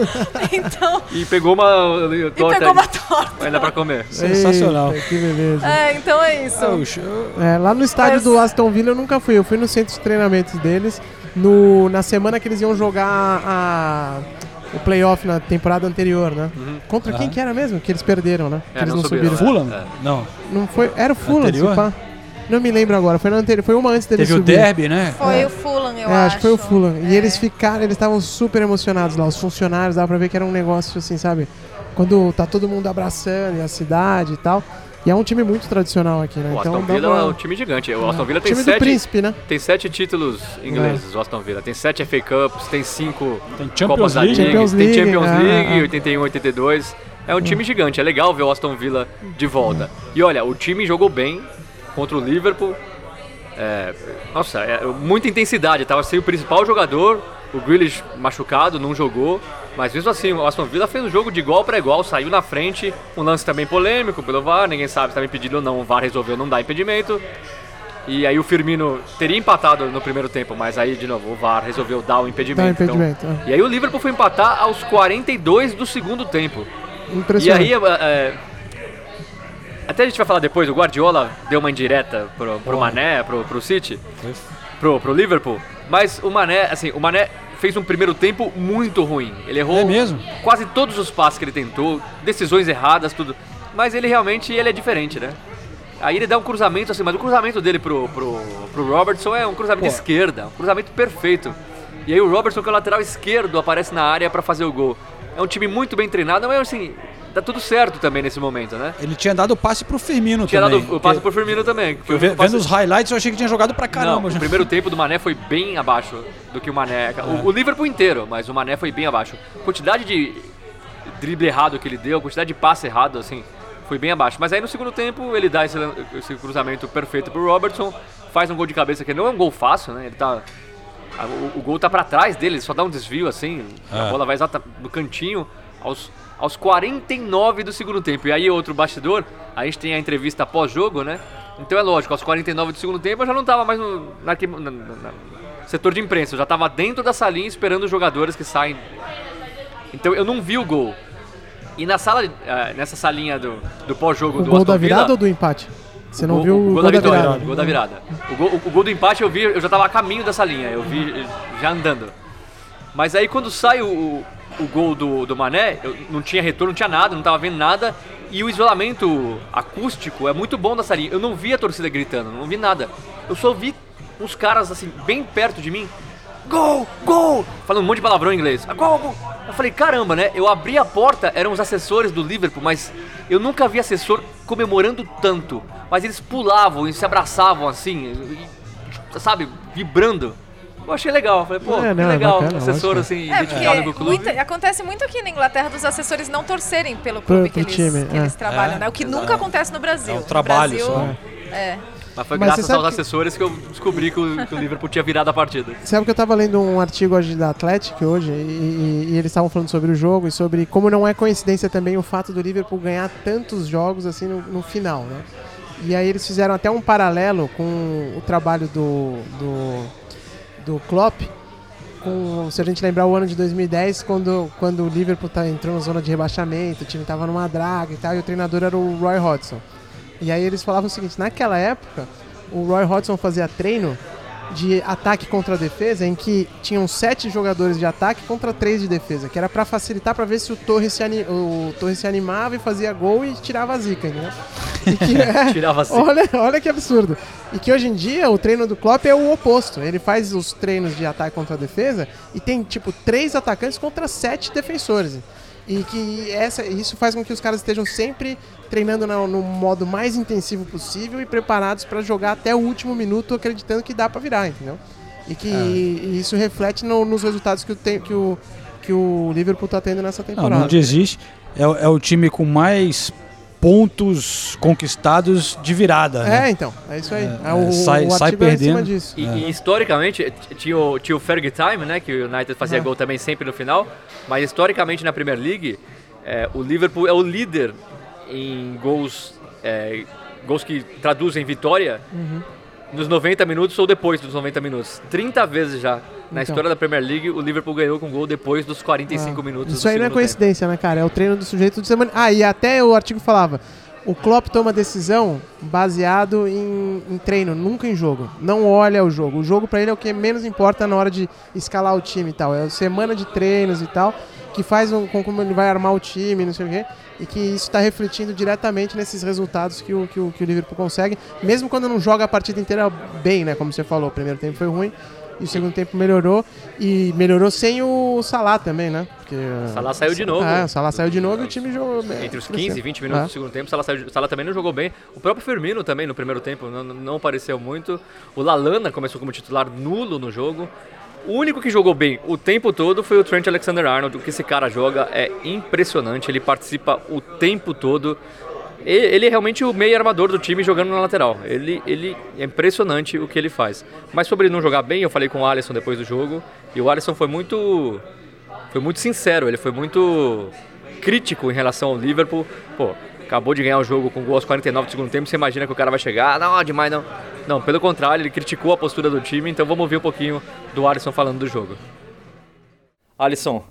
então. E pegou uma E torta. pegou uma torta. Ainda pra comer. Sensacional. Eita, que beleza. É, então é isso. Ah, É, lá no estádio Mas- do Aston Villa eu nunca fui. Eu fui no centro de treinamentos deles. No, na semana que eles iam jogar a, o playoff na temporada anterior, né? Contra quem que era mesmo? Que eles perderam, né? Que É, eles não não subiram, subiram. Fulham? É. Não. Não foi, era o Fulham, Anterior? se pá. Não me lembro agora. Foi na anterior. Foi uma antes deles Teve o subir. derby, né? Foi o Fulham, eu é, acho. acho que foi o Fulham. E É. eles ficaram, eles estavam super emocionados lá. Os funcionários, dava pra ver que era um negócio assim, sabe? Quando tá todo mundo abraçando e a cidade e tal. E é um time muito tradicional aqui, né? O então Aston dá Villa pra- é um time gigante. O Aston Villa tem time do sete, príncipe, né? tem sete títulos ingleses, o Aston Villa. Tem sete FA Cups, tem cinco Tem Champions Copas da League. Liga, Champions tem League, Champions ah, League, ah. 81, 82. É um time gigante, é legal ver o Aston Villa de volta. E olha, o time jogou bem contra o Liverpool. É, nossa, é, muita intensidade. Tava sem o principal jogador, o Grealish machucado, não jogou. Mas mesmo assim, o Aston Villa fez o jogo de igual para igual, saiu na frente. Um lance também polêmico pelo VAR, ninguém sabe se estava impedido ou não. O VAR resolveu não dar impedimento. E aí o Firmino teria empatado no primeiro tempo, mas aí de novo o VAR resolveu dar o impedimento. Dá o impedimento, Então- é. E aí o Liverpool foi empatar aos 42 do segundo tempo. E Impressionante. aí, é, até a gente vai falar depois, o Guardiola deu uma indireta pro, pro Mané, pro, pro City, pro, pro Liverpool, mas o Mané, assim, o Mané fez um primeiro tempo muito ruim. Ele errou É mesmo? quase todos os passes que ele tentou, decisões erradas, tudo. Mas ele realmente ele é diferente, né? Aí ele dá um cruzamento assim, mas o cruzamento dele pro, pro, pro Robertson é um cruzamento de esquerda, um cruzamento perfeito. E aí o Robertson, que é o lateral esquerdo, aparece na área pra fazer o gol. É um time muito bem treinado, mas assim, dá tudo certo também nesse momento, né? Ele tinha dado o passe pro Firmino Tinha também. dado o passe pro Firmino também. que foi Eu um ve- passe- vendo os highlights, eu achei que tinha jogado pra caramba. Não, o primeiro tempo do Mané foi bem abaixo do que o Mané. O, o Liverpool inteiro, mas o Mané foi bem abaixo. A quantidade de drible errado que ele deu, a quantidade de passe errado, assim, foi bem abaixo. Mas aí no segundo tempo ele dá esse, esse cruzamento perfeito pro Robertson, faz um gol de cabeça que não é um gol fácil, né? Ele tá a- o, o gol tá pra trás dele, ele só dá um desvio assim, a É. bola vai exata no cantinho aos aos 49 do segundo tempo. E aí outro bastidor, a gente tem a entrevista pós-jogo, né? Então é lógico, aos 49 do segundo tempo eu já não tava mais no na, na- na- setor de imprensa, eu já tava dentro da salinha esperando os jogadores que saem. Então eu não vi o gol. E na sala, eh, nessa salinha do, do pós-jogo O do gol Aston da virada ou do empate? Você não gol- viu o gol, da da vitória, virada? o gol da virada. O gol, o gol do empate eu vi, eu já tava a caminho dessa linha, eu vi já andando. Mas aí quando sai o, o gol do, do Mané, eu não tinha retorno, não tinha nada, não tava vendo nada. E o isolamento acústico é muito bom nessa linha. Eu não vi a torcida gritando, não vi nada. Eu só vi uns caras assim, bem perto de mim. Gol! Gol! Falando um monte de palavrão em inglês. Ah, Gol, gol! Eu falei, caramba, né? Eu abri a porta, eram os assessores do Liverpool, mas eu nunca vi assessor comemorando tanto. Mas eles pulavam e se abraçavam assim, e, sabe, vibrando. Eu achei legal. Eu falei, pô, É, que não, é legal, bacana, assessor lógico. assim, É, identificado com o porque clube. muita- acontece muito aqui na Inglaterra dos assessores não torcerem pelo Pro- clube que, pro eles, time, que é. eles trabalham, É, né? O que exato. nunca acontece no Brasil. É um No trabalho Brasil, só. É. Mas foi Mas graças aos que- assessores que eu descobri que o, que o Liverpool tinha virado a partida. Sabe que eu tava lendo um artigo hoje da Athletic hoje e, e- e eles estavam falando sobre o jogo e sobre como não é coincidência também o fato do Liverpool ganhar tantos jogos assim no, no final, né? E aí eles fizeram até um paralelo com o trabalho do, do, do Klopp, com, se a gente lembrar o ano de 2010, quando, quando o Liverpool tá, entrou na zona de rebaixamento, o time tava numa draga e tal, e o treinador era o Roy Hodgson. E aí eles falavam o seguinte, naquela época, o Roy Hodgson fazia treino de ataque contra defesa, em que tinham sete jogadores de ataque contra três de defesa, que era pra facilitar pra ver se o Torres se, o Torres se animava e fazia gol e tirava a zica, entendeu? E que, é, Tirava a zica. Olha, olha que absurdo. E que hoje em dia o treino do Klopp é o oposto. Ele faz os treinos de ataque contra defesa e tem tipo três atacantes contra sete defensores. E que essa, isso faz com que os caras estejam sempre treinando no, no modo mais intensivo possível e preparados para jogar até o último minuto, acreditando que dá para virar, entendeu? E que e isso reflete no- nos resultados que o, tem- que, o, que o Liverpool tá tendo nessa Não, temporada. não desiste. É, é o time com mais pontos conquistados de virada. É, né? então, é isso aí. É, É, o, é, sai- o sai artigo é em cima perdendo. disso. E, e historicamente, tinha o, tinha o Fergie Time, né? Que o United fazia gol também sempre no final. Mas historicamente na Premier League, é, o Liverpool é o líder em gols, é, gols que traduzem vitória Uhum. Nos 90 minutos ou depois dos 90 minutos. 30 vezes já. Na Então. história da Premier League, o Liverpool ganhou com gol depois dos 45 Ah, minutos Isso aí não é segundo tempo. coincidência, né, cara? É o treino do sujeito de semana. Ah, e até o artigo falava: o Klopp toma decisão baseado em, em treino, nunca em jogo. Não olha o jogo. O jogo pra ele é o que menos importa na hora de escalar o time e tal. É a semana de treinos e tal que faz um, com como ele vai armar o time, não sei o quê. E que isso está refletindo diretamente nesses resultados que o, que, o, que o Liverpool consegue, mesmo quando não joga a partida inteira bem, né? Como você falou, o primeiro tempo foi ruim e o segundo tempo melhorou. E melhorou sem o Salah também, né? Porque, Salah saiu de novo. É, o Salah saiu de novo e o time jogou bem. Entre os cresceu. 15 e 20 minutos É. do segundo tempo, o Salah, saiu- o Salah também não jogou bem. O próprio Firmino também no primeiro tempo não, não apareceu muito. O Lalana começou como titular nulo no jogo. O único que jogou bem o tempo todo foi o Trent Alexander-Arnold. O que esse cara joga é impressionante. Ele participa o tempo todo. E- Ele é realmente o meio armador do time jogando na lateral. Ele, ele é impressionante o que ele faz. Mas sobre ele não jogar bem, eu falei com o Alisson depois do jogo. E o Alisson foi muito foi muito sincero, ele foi muito crítico em relação ao Liverpool. Pô, acabou de ganhar o jogo com gol aos 49 do segundo tempo, você imagina que o cara vai chegar, "Ah, não, demais não. Não, pelo contrário, ele criticou a postura do time, então vamos ouvir um pouquinho do Alisson falando do jogo. Alisson,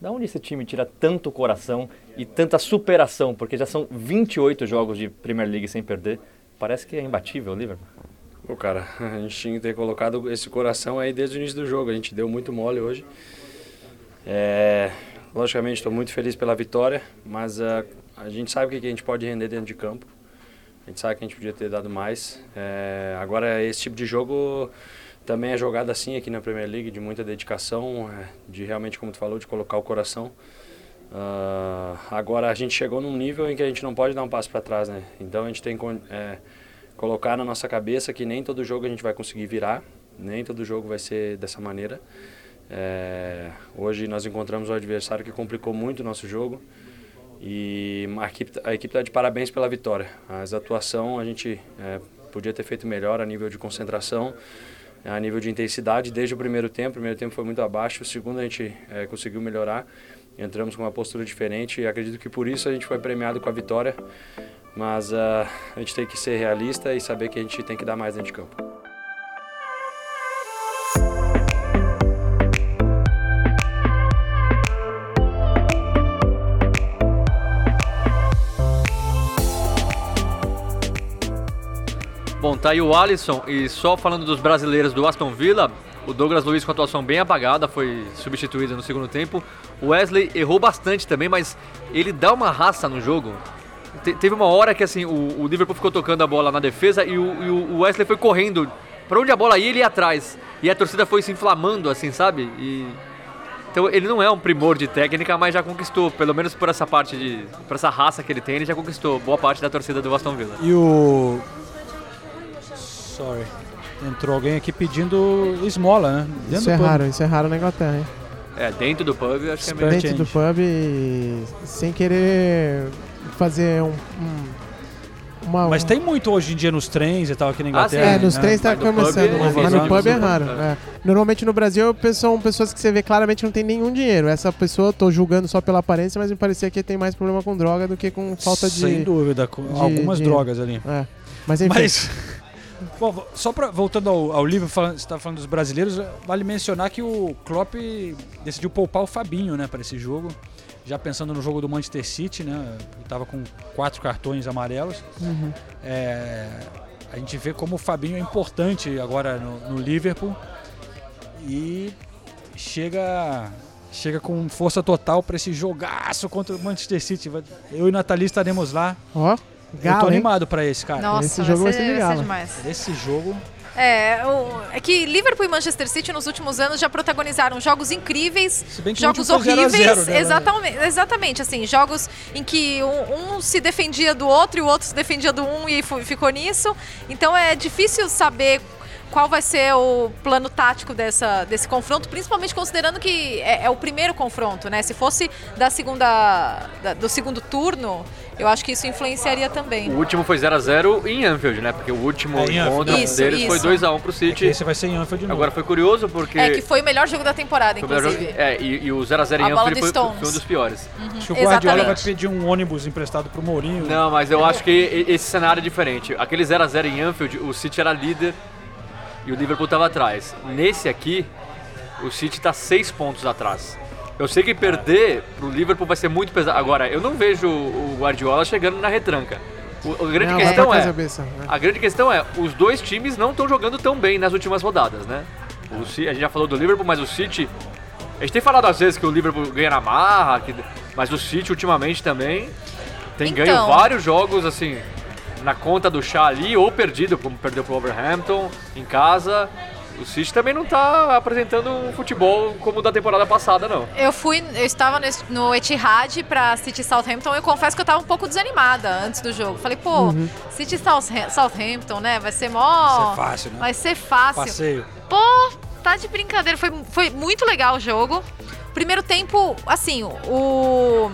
da onde esse time tira tanto coração e tanta superação? Porque já são 28 jogos de Premier League sem perder. Parece que é imbatível o Liverpool. Pô, cara, a gente tinha que ter colocado esse coração aí desde o início do jogo. A gente deu muito mole hoje. É, logicamente, estou muito feliz pela vitória, mas ah, a gente sabe o que a gente pode render dentro de campo. A gente sabe que a gente podia ter dado mais. É, agora, esse tipo de jogo também é jogado assim aqui na Premier League, de muita dedicação, é, de realmente, como tu falou, de colocar o coração. Ah, agora, a gente chegou num nível em que a gente não pode dar um passo para trás, né? Então, a gente tem que é, colocar na nossa cabeça que nem todo jogo a gente vai conseguir virar, nem todo jogo vai ser dessa maneira. É, hoje nós encontramos um adversário que complicou muito o nosso jogo E a equipe, a equipe está de parabéns pela vitória. As atuação a gente é, podia ter feito melhor a nível de concentração, a nível de intensidade desde o primeiro tempo. O primeiro tempo foi muito abaixo, o segundo a gente é, conseguiu melhorar. Entramos com uma postura diferente e acredito que por isso a gente foi premiado com a vitória. Mas uh, a gente tem que ser realista e saber que a gente tem que dar mais dentro de campo. Bom, tá aí o Alisson e só falando dos brasileiros do Aston Villa, o Douglas Luiz com atuação bem apagada, foi substituído no segundo tempo. O Wesley errou bastante também, mas ele dá uma raça no jogo. Te teve uma hora que assim, o, o, Liverpool ficou tocando a bola na defesa e o, e o Wesley foi correndo. Para onde a bola ia, ele ia atrás. E a torcida foi se inflamando, assim, sabe? E... Então ele não é um primor de técnica, mas já conquistou, pelo menos por essa parte de. por essa raça que ele tem, ele já conquistou boa parte da torcida do Aston Villa. E o. Sorry. Entrou alguém aqui pedindo esmola, né? Dentro isso é pub. raro, isso é raro na Inglaterra, hein? É, dentro do pub acho que é melhor. Dentro do pub e sem querer fazer um, um uma, mas tem muito hoje em dia nos trens e tal aqui na Inglaterra. Ah, é, nos né? trens tá começando, mas, mas no pub é raro. É. Normalmente no Brasil são pessoas que você vê claramente não tem nenhum dinheiro. Essa pessoa, tô julgando só pela aparência, mas me parecia que tem mais problema com droga do que com falta de. Sem dúvida, de, algumas de, drogas ali. É. Mas enfim. Mas... Bom, só pra, voltando ao, ao livro, falando, você está falando dos brasileiros, vale mencionar que o Klopp decidiu poupar o Fabinho, né, para esse jogo. Já pensando no jogo do Manchester City, né, estava com quatro cartões amarelos. Uhum. É, a gente vê como o Fabinho é importante agora no, no Liverpool e chega chega com força total para esse jogaço contra o Manchester City. Eu e Nathalie estaremos lá. Ó. Oh. Galo, eu tô animado pra esse, cara. Nossa, esse jogo vai ser, vai ser Ser demais. Esse jogo. É, o, é que Liverpool e Manchester City nos últimos anos já protagonizaram jogos incríveis, jogos horríveis. 0 0, né? exatamente, exatamente, assim, jogos em que um, um, se defendia do outro e o outro se defendia do um e ficou nisso. Então é difícil saber qual vai ser o plano tático dessa, desse confronto, principalmente considerando que é, é o primeiro confronto, né? Se fosse da segunda, da, do segundo turno, eu acho que isso influenciaria também. O último foi 0x0 em Anfield, né? Porque o último é, encontro isso, deles isso. foi 2x1 pro City. É esse vai ser em Anfield de novo. Agora foi curioso porque... É que foi o melhor jogo da temporada, inclusive. Jogo, é, e, e o 0x0 em Anfield foi, foi, um dos piores. Uhum. Acho que o Guardiola Exatamente. vai pedir um ônibus emprestado pro Mourinho. Não, mas eu acho que esse cenário é diferente. Aquele 0x0 em Anfield, o City era líder e o Liverpool estava atrás. Nesse aqui, o City está seis pontos atrás. Eu sei que perder pro Liverpool vai ser muito pesado. Agora, eu não vejo o Guardiola chegando na retranca. O, a grande não, questão é, cabeça, né? a grande questão é, os dois times não estão jogando tão bem nas últimas rodadas, né? O, a gente já falou do Liverpool, mas o City, a gente tem falado às vezes que o Liverpool ganha na marra, que, mas o City ultimamente também tem então, ganho vários jogos assim na conta do chá ali, ou perdido, como perdeu pro Wolverhampton em casa. O City também não está apresentando um futebol como o da temporada passada, não. Eu fui, eu estava no Etihad para City Southampton. Eu confesso que eu estava um pouco desanimada antes do jogo. Falei, pô, uhum. City Southampton, né? Vai ser mó. Vai ser fácil, né? Vai ser fácil. Passeio. Pô, tá de brincadeira. Foi, foi muito legal o jogo. Primeiro tempo, assim, o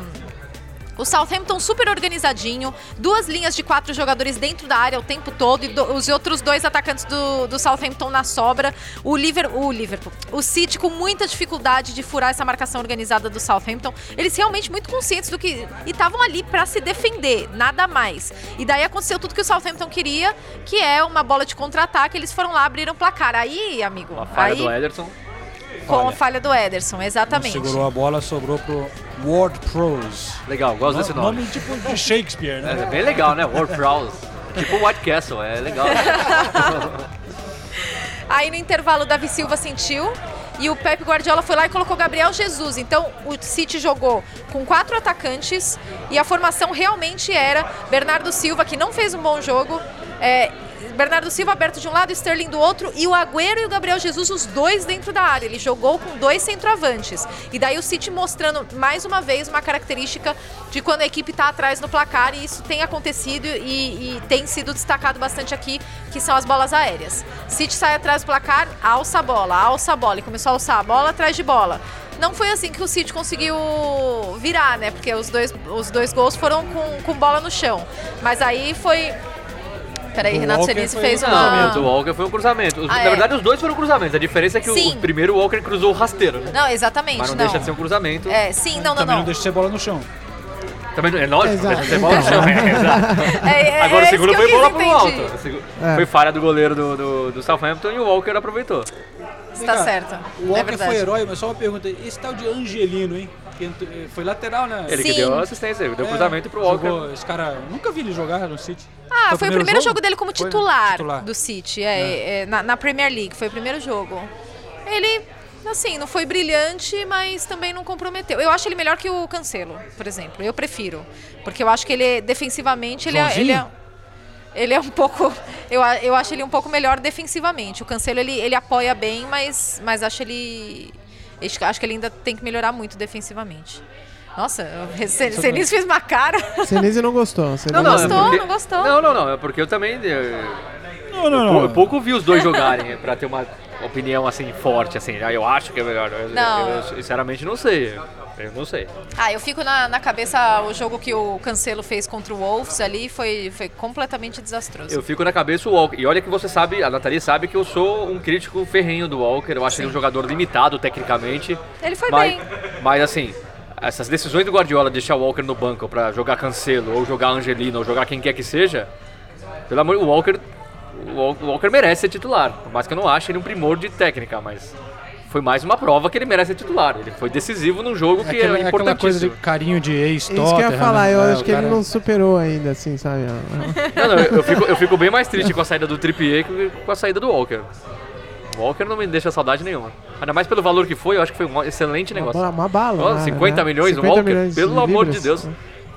o Southampton super organizadinho, duas linhas de quatro jogadores dentro da área o tempo todo e do, os outros dois atacantes do, do Southampton na sobra. O Liverpool, o Liverpool, o City com muita dificuldade de furar essa marcação organizada do Southampton. Eles realmente muito conscientes do que e estavam ali para se defender, nada mais. E daí aconteceu tudo que o Southampton queria, que é uma bola de contra-ataque. Eles foram lá abriram placar. Aí, amigo, a falha aí, do Ederson com a falha do Ederson, exatamente. Não segurou a bola, sobrou pro Ward Prowse. Legal, gosto desse nome. Nome tipo de Shakespeare, né? É, bem legal, né? Ward Prowse. tipo White Castle, é legal. Aí no intervalo, Davi Silva sentiu e o Pep Guardiola foi lá e colocou Gabriel Jesus. Então o City jogou com quatro atacantes e a formação realmente era Bernardo Silva, que não fez um bom jogo, é, Bernardo Silva aberto de um lado, Sterling do outro e o Agüero e o Gabriel Jesus, os dois dentro da área. Ele jogou com dois centroavantes. E daí o City mostrando mais uma vez uma característica de quando a equipe está atrás no placar e isso tem acontecido e, e tem sido destacado bastante aqui, que são as bolas aéreas. City sai atrás do placar, alça a bola, alça a bola e começou a alçar a bola atrás de bola. Não foi assim que o City conseguiu virar, né? Porque os dois, os dois gols foram com, com bola no chão. Mas aí foi. Peraí, O Renato Walker fez um uma. cruzamento, O Walker foi um cruzamento. Os- Ah, Na é. verdade, os dois foram cruzamentos. A diferença é que o, Sim. o primeiro o Walker cruzou rasteiro, né? Não, exatamente. Mas não, não. deixa de ser um cruzamento. É, sim, não, não, Também não não. deixa de ser bola no chão. Também não- é lógico, Exato. deixa de ser bola no chão. É. É, é, Agora é o segundo isso que foi bola pro alto. O É. Foi falha do goleiro do, do, do Southampton e o Walker aproveitou. Está certo. O é Walker foi herói, mas só uma pergunta. Esse tal de Angelino, hein? Que eh, foi lateral, né? Ele que Sim. deu a assistência, ele deu É, cruzamento pro Walker. jogou- esse cara, nunca vi ele jogar no City. Ah, foi o primeiro jogo, dele como Foi, né? titular, Titular. do City, é, é, na, na Premier League, foi o primeiro jogo. Ele, assim, não foi brilhante, mas também não comprometeu. Eu acho ele melhor que o Cancelo, por exemplo. Eu prefiro. Porque eu acho que ele, defensivamente, ele é, ele é. Ele é um pouco. Eu, eu acho ele um pouco melhor defensivamente. O Cancelo ele, ele apoia bem, mas, mas acho ele. Acho- que ele ainda tem que melhorar muito defensivamente. Nossa, o Senis fez uma cara. Senise não gostou. Senise Não, não, é gostou, porque- não gostou. Não, não, não. É porque eu também. Eu, não, não, eu, não. eu pouco vi os dois jogarem pra ter uma opinião assim forte, assim. Ah, eu acho que é melhor. Eu, Não. eu, sinceramente não sei. Eu não sei. Ah, eu fico na, na cabeça o jogo que o Cancelo fez contra o Wolves ali foi, foi completamente desastroso. Eu fico na cabeça o Walker. E olha que você sabe, a Nathalie sabe que eu sou um crítico ferrenho do Walker. Eu acho ele um jogador limitado tecnicamente. Ele foi mas, bem. Mas assim, essas decisões do Guardiola de deixar o Walker no banco pra jogar Cancelo, ou jogar Angelino, ou jogar quem quer que seja, pelo amor o Walker. O Wal- o Walker merece ser titular. Por mais que eu não ache ele um primor de técnica, mas. Foi mais uma prova que ele merece ser titular. Ele foi decisivo num jogo que aquela, é aquela coisa importantíssimo. de carinho de ex-Tottenham. Isso que eu ia falar, né? eu É, acho que cara- ele não superou ainda, assim, sabe? Não, não, eu, eu fico, eu fico bem mais triste com a saída do Trippier que com a saída do Walker. O Walker não me deixa saudade nenhuma. Ainda mais pelo valor que foi, eu acho que foi um excelente negócio. ba- uma bala, né? 50 milhões o 50 Walker? milhões pelo de amor de. Deus.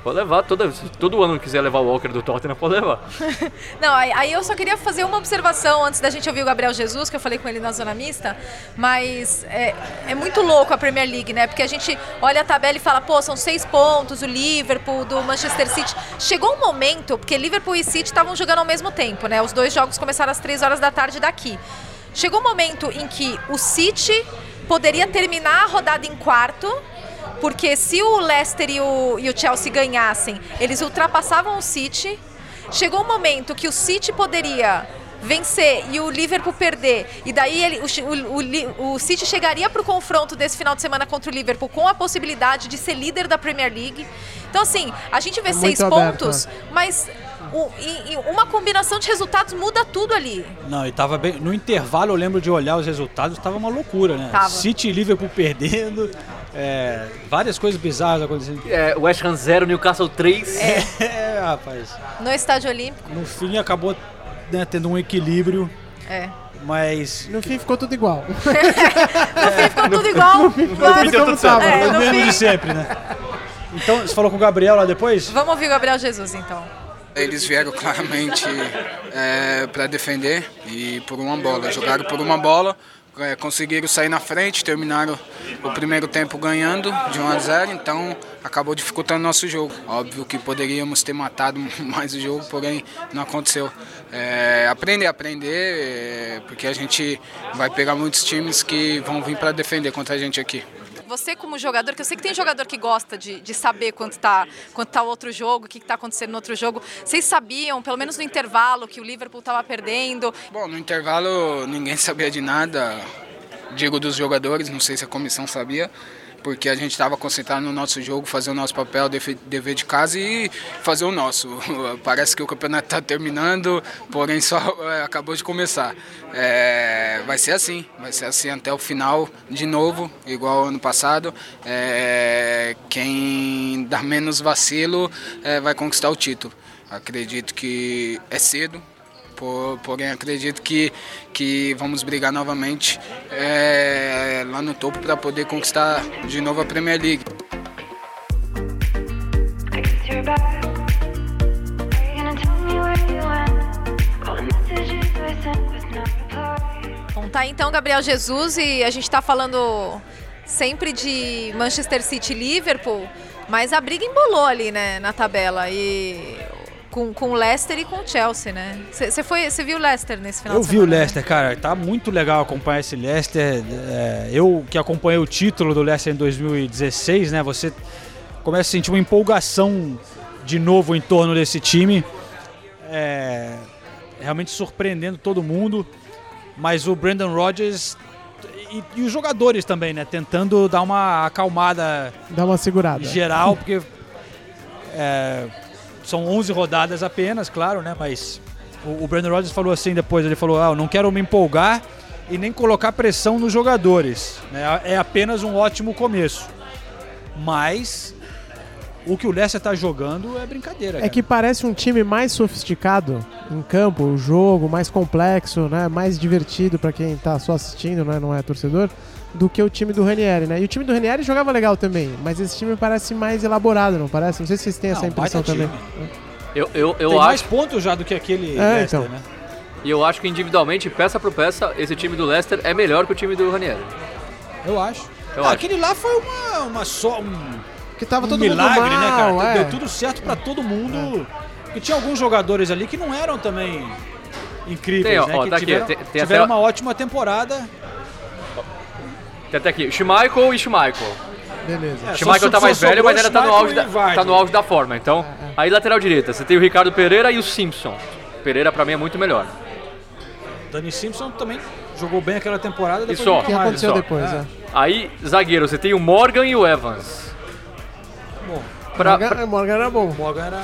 Pode levar, toda, se todo ano quiser levar o Walker do Tottenham, pode levar. Não, aí, aí eu só queria fazer uma observação antes da gente ouvir o Gabriel Jesus, que eu falei com ele na zona mista, mas é, é muito louco a Premier League, né? Porque a gente olha a tabela e fala, pô, são seis pontos, o Liverpool, do Manchester City. Chegou um momento, porque Liverpool e City estavam jogando ao mesmo tempo, né? Os dois jogos começaram às três horas da tarde daqui. Chegou um momento em que o City poderia terminar a rodada em quarto, porque se o Leicester e o, e o Chelsea ganhassem, eles ultrapassavam o City. Chegou um momento que o City poderia vencer e o Liverpool perder. E daí ele, o, o, o City chegaria para o confronto desse final de semana contra o Liverpool com a possibilidade de ser líder da Premier League. Então, assim, a gente vê É seis pontos, mas o- e- e uma combinação de resultados muda tudo ali. Não, e tava bem. No intervalo eu lembro de olhar os resultados, tava uma loucura, né? Tava. City e Liverpool perdendo. é, várias coisas bizarras acontecendo. É, West Ham 0, Newcastle 3. É, rapaz. No Estádio Olímpico. No fim acabou né, tendo um equilíbrio, É. mas. No fim ficou tudo igual. No fim ficou tudo igual. No fim deu tudo certo. É, o no mesmo fim- de sempre, né? Então, você falou com o Gabriel lá depois? Vamos ouvir o Gabriel Jesus, então. Eles vieram claramente para defender e por uma bola. Jogaram por uma bola, é, conseguiram sair na frente, terminaram o primeiro tempo ganhando de 1 a 0, então acabou dificultando nosso jogo. Óbvio que poderíamos ter matado mais o jogo, porém não aconteceu. É, aprender, aprender, é, porque a gente vai pegar muitos times que vão vir para defender contra a gente aqui. Você como jogador, que eu sei que tem jogador que gosta de, de saber quanto tá, quanto tá o outro jogo, o que, que tá acontecendo no outro jogo. Vocês sabiam, pelo menos no intervalo, que o Liverpool estava perdendo? Bom, no intervalo ninguém sabia de nada, digo dos jogadores, não sei se a comissão sabia, porque a gente estava concentrado no nosso jogo, fazer o nosso papel, dever de casa e fazer o nosso. Parece que o campeonato está terminando, porém só é, acabou de começar. É, vai ser assim, vai ser assim até o final de novo, igual ano passado. É, quem dar menos vacilo é, vai conquistar o título. Acredito que é cedo, por- porém acredito que, que vamos brigar novamente é, lá no topo para poder conquistar de novo a Premier League. Messages tá então Gabriel Jesus e a gente tá falando sempre de Manchester City e Liverpool, mas a briga embolou ali, né, na tabela. E com, com o Leicester e com o Chelsea, né? Você foi, você viu o Leicester nesse final Eu de vi o semana, né? Leicester, cara. Tá muito legal acompanhar esse Leicester. É, eu que acompanhei o título do Leicester em 2016, né? Você começa a sentir uma empolgação de novo em torno desse time. É, realmente surpreendendo todo mundo. Mas o Brandon Rodgers e, e os jogadores também, né? Tentando dar uma acalmada Dá uma segurada. geral, porque é, são 11 rodadas apenas, claro, né? Mas o, o Brandon Rodgers falou assim depois, ele falou, ah, eu não quero me empolgar e nem colocar pressão nos jogadores. né? É apenas um ótimo começo. Mas o que o Leicester tá jogando é brincadeira. É cara. que parece um time mais sofisticado em campo, o jogo mais complexo, né, mais divertido pra quem tá só assistindo, né, não é torcedor, do que o time do Ranieri, né? E o time do Ranieri jogava legal também, mas esse time parece mais elaborado, não parece? Não sei se vocês têm essa Não, impressão baita também. time. Eu, eu, eu Tem mais acho. pontos já do que aquele É, Leicester, então. né? E eu acho que individualmente, peça por peça, esse time do Leicester é melhor que o time do Ranieri. Eu acho. Eu Ah, acho. Aquele lá foi uma, uma só um Que tava um todo milagre, mundo mal, né, cara? é. Deu tudo certo pra todo mundo. Porque tinha alguns jogadores ali que não eram também incríveis, Tem, ó, né? ó, que tá aqui, tiveram, tem- tem tiveram até- uma ótima temporada. Tem até aqui, Schmeichel e Schmeichel. Beleza. É, Schmeichel só- tá mais velho, mas ainda tá no, Schmeichel auge da, tá no auge da forma. Então, aí lateral direita, você tem o Ricardo Pereira e o Simpson. Pereira pra mim é muito melhor. Dani Simpson também jogou bem aquela temporada. Depois E só. O que aconteceu só. depois, É. é. Aí, zagueiro, você tem o Morgan e o Evans. Bom, Pra, Morgan, pra- Morgan era bom. o Morgan era...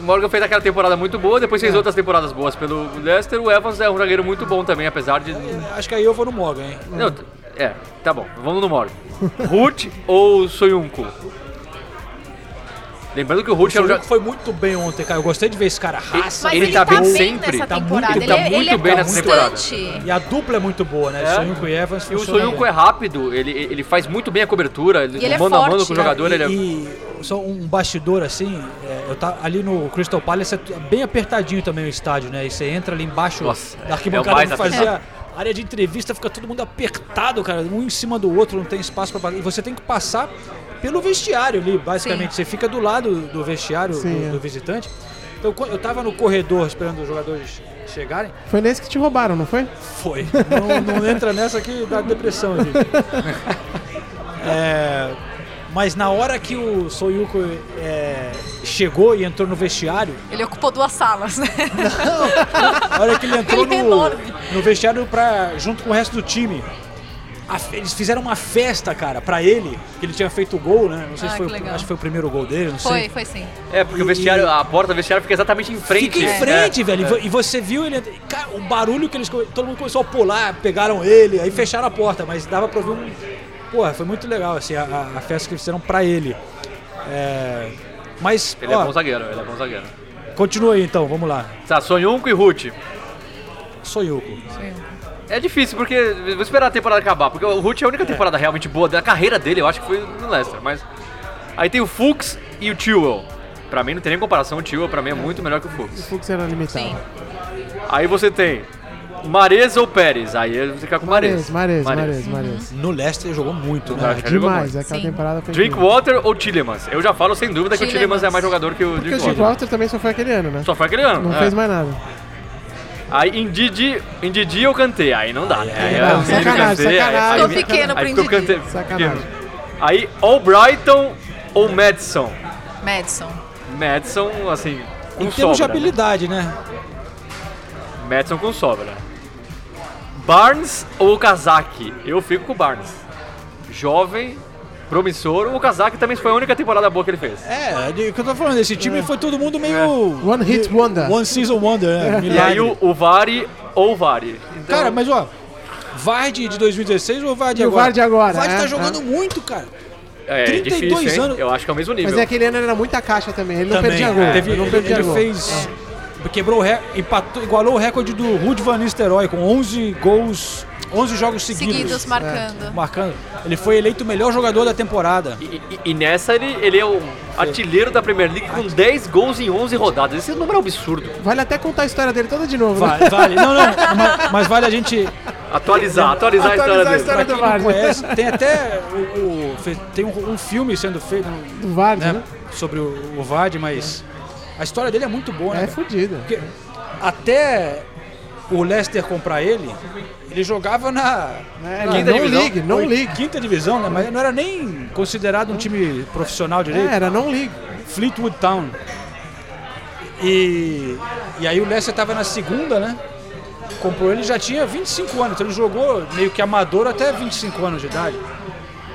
Morgan fez aquela temporada muito boa, depois É. fez outras temporadas boas pelo Leicester. O Evans é um zagueiro muito bom também, apesar de. Acho que aí eu vou no Morgan, hein? Não, t- é, tá bom, vamos no Morgan. Ruth ou Soyuncu? Lembrando que o Ruth O é um ja- foi muito bem ontem, cara. Eu gostei de ver esse cara. Raça. Mas Ele ele, tá tá, bem sempre. nessa Tá muito- temporada. ele ele, tá é- muito ele é bem nessa temporada. E a dupla é muito boa, né? É. Soyuncu e Evans E o Soyuncu é rápido, ele, ele faz muito bem a cobertura, ele, E ele é mano a mano forte, com o né? jogador, ele é... E só um bastidor assim, é, eu tá ali no Crystal Palace é bem apertadinho também o estádio, né? E você entra ali embaixo Nossa, da é arquibancada mais pra fazia área de entrevista, fica todo mundo apertado, cara, um em cima do outro, não tem espaço para e você tem que passar pelo vestiário ali, basicamente. Você fica do lado do vestiário Sim, do, é. do visitante. Então eu tava no corredor esperando os jogadores chegarem, Foi nesse que te roubaram, não foi? foi. Não, não entra nessa que dá depressão, gente. É, mas na hora que o Soyuko é, chegou e entrou no vestiário, Ele ocupou duas salas, né? na hora que ele entrou Ele é no, enorme. no vestiário pra, junto com o resto do time, a eles fizeram uma festa, cara, pra ele, que ele tinha feito o gol, né? Não sei Ah, se foi, que o- legal. acho que foi o primeiro gol dele, não Foi, sei. foi sim. É, porque o vestiário, a porta do vestiário fica exatamente em frente. Fica em É. frente, velho. E vo- E você viu ele. Cara, o barulho que eles. Todo mundo começou a pular, pegaram ele, aí fecharam a porta, mas dava pra ouvir um. Porra, foi muito legal, assim, a, a- festa que eles fizeram pra ele. É, Mas, Ele ó, é bom zagueiro, ele é bom zagueiro. continua aí então, vamos lá. Tá, Sonhunco e Ruth. Soyuko. É difícil, porque vou esperar a temporada acabar, porque o Ruth é a única temporada realmente boa da carreira dele, eu acho que foi no Leicester, mas... Aí tem o Fuchs e o Chilwell. Pra mim não tem nem comparação, o Chilwell pra mim é muito melhor que o O Fuchs. Fux era limitado. Sim. Aí você tem Mares ou Pérez, aí você fica com Mares. Mares, Mares, Mares, Mares. No Leicester ele jogou muito, né? jogou Demais, muito. aquela Sim. temporada foi. Drinkwater ou Tillemans? Eu já falo sem dúvida que o. Tillemans é mais jogador que o Porque o Drinkwater. Drinkwater também só foi aquele ano, né? Só foi aquele ano. Não é. fez mais nada. Aí em Didi, em Didi eu cantei, aí não dá, né? Aí não, eu sacanagem, aí- sacanagem. aí- Ficou pequeno pro Ndidi. Kanté Sacanagem. Aí Albrighton ou Madison? Madison. Madison, assim, com Em termos de sobra. né? habilidade, né? Madison com sobra. Barnes ou Kazaki? Eu fico com o Barnes. Jovem, promissor. O Kazaki também foi a única temporada boa que ele fez. É, de- o que eu tô falando, esse time foi todo mundo meio. One hit wonder. One season wonder, né? E Milagre. aí o, o Vari ou o Vari. Então, Cara, mas ó, Vardy de 2016 ou Vardy E o agora? Vardy agora, O Vardy é, tá é. jogando muito, cara. é 32 difícil, anos. Eu acho que é o mesmo nível. Mas é ano ele era muita caixa também. Ele não Também. perdia gol. Teve- ele não ele, perdia ele gol. fez. Quebrou o recorde, empatou, igualou o recorde do Ruud Van Nistelrooy com 11 gols, 11 jogos seguidos. Seguidos marcando. Marcando. Ele foi eleito o melhor jogador da temporada. E, e- e nessa ele, ele é o artilheiro da Premier League com 10 gols em 11 rodadas. Esse número é absurdo. Vale até contar a história dele toda de novo. né? Vale, vale. Não, não, mas, mas vale a gente Atualizar, atualizar a história Atualizar a dele. história do quem não Vardy. conhece, tem até o, o- tem um, um filme sendo feito Do Vardy, né, né? sobre o, o Vardy, mas a história dele é muito boa, né? É fodida. Até o Leicester comprar ele, ele jogava na É, na- não Quinta divisão? ligue, não ligue. Quinta divisão, né? Mas não era nem considerado um time profissional direito. É, era não ligue. Fleetwood Town. E, e aí o Leicester estava na segunda, né? Comprou ele e já tinha 25 anos, então ele jogou meio que amador até 25 anos de idade.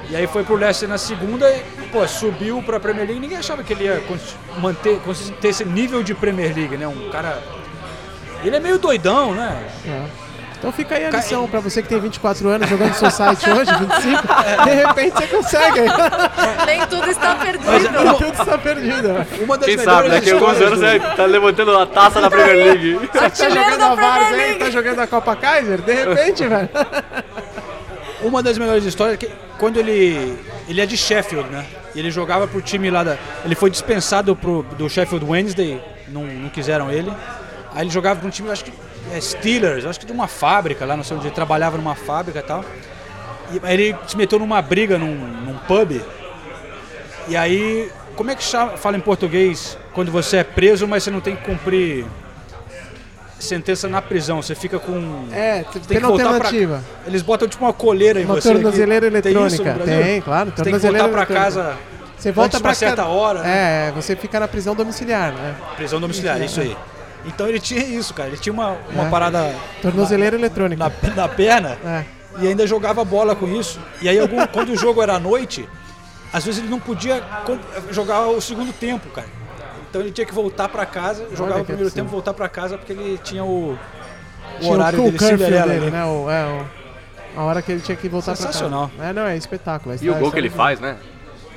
E aí foi pro Leicester na segunda e, pô, subiu pra Premier League. Ninguém achava que ele ia manter, cons- ter esse nível de Premier League, né? Um cara. Ele é meio doidão, né? É. Então fica aí a Ca- lição pra você que tem 24 anos jogando Society hoje, 25, de repente você consegue. Nem tudo está perdido. Tudo está perdido. Uma das Quem sabe, melhores daqui a alguns anos você tá levantando a taça da Premier League. Você tá jogando a Vars aí, League. tá jogando a Copa Kaiser, de repente, velho. Uma das melhores histórias é que quando ele. Ele é de Sheffield, né? Ele jogava pro time lá da. Ele foi dispensado pro, do Sheffield Wednesday, não, não quiseram ele. Aí ele jogava pra um time, acho que é Steelers, acho que de uma fábrica lá, não sei onde ele trabalhava numa fábrica e tal. E aí ele se meteu numa briga num, num pub. E aí, como é que chama, fala em português quando você é preso, mas você não tem que cumprir sentença na prisão? Você fica com. É, tem tem que voltar pra alternativa. eles botam tipo uma coleira em Uma você. aqui. tornozeleira Tem isso no eletrônica. Brasil? Tem, claro, Você tem que voltar pra casa Você volta pra uma certa ca- hora. né? É, você fica na prisão domiciliar, né? Prisão domiciliar, isso aí. Então ele tinha isso, cara. Ele tinha uma, uma É. parada Tornozeleira eletrônica. na, na perna É. e ainda jogava bola com isso. E aí algum- quando o jogo era à noite, às vezes ele não podia jogar o segundo tempo, cara. Então ele tinha que voltar pra casa, jogava o primeiro tempo, voltar pra casa porque ele tinha o, o Tinha horário o dele né? O, é, o, a hora que ele tinha que voltar Sensacional. pra casa. É, não, é espetáculo. é E o gol que ele do- faz, né?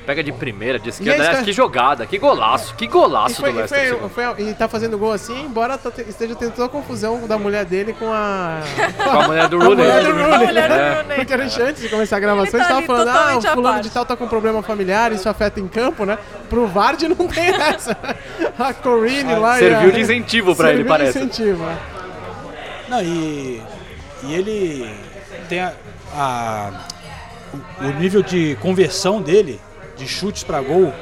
Pega de primeira, de esquerda. Aliás, que jogada, que golaço, que E, golaço foi, do e, Leicester. foi, segundo. foi- e tá fazendo gol assim, embora tá te- esteja tendo toda a confusão da mulher dele com a. Com a mulher do com a Rooney. mulher do Rooney. A mulher do É. Rooney. Porque antes de começar a gravação, Ele tá tava ali falando, ah, o fulano parte. de tal tá com problema familiar, isso afeta em campo, né? Pro Vard não tem essa. A Corine lá e Serviu a- de incentivo pra ele, Serviu de parece. incentivo, é. Não, e, e ele tem a, a- o, o nível de conversão dele, de chutes pra gol,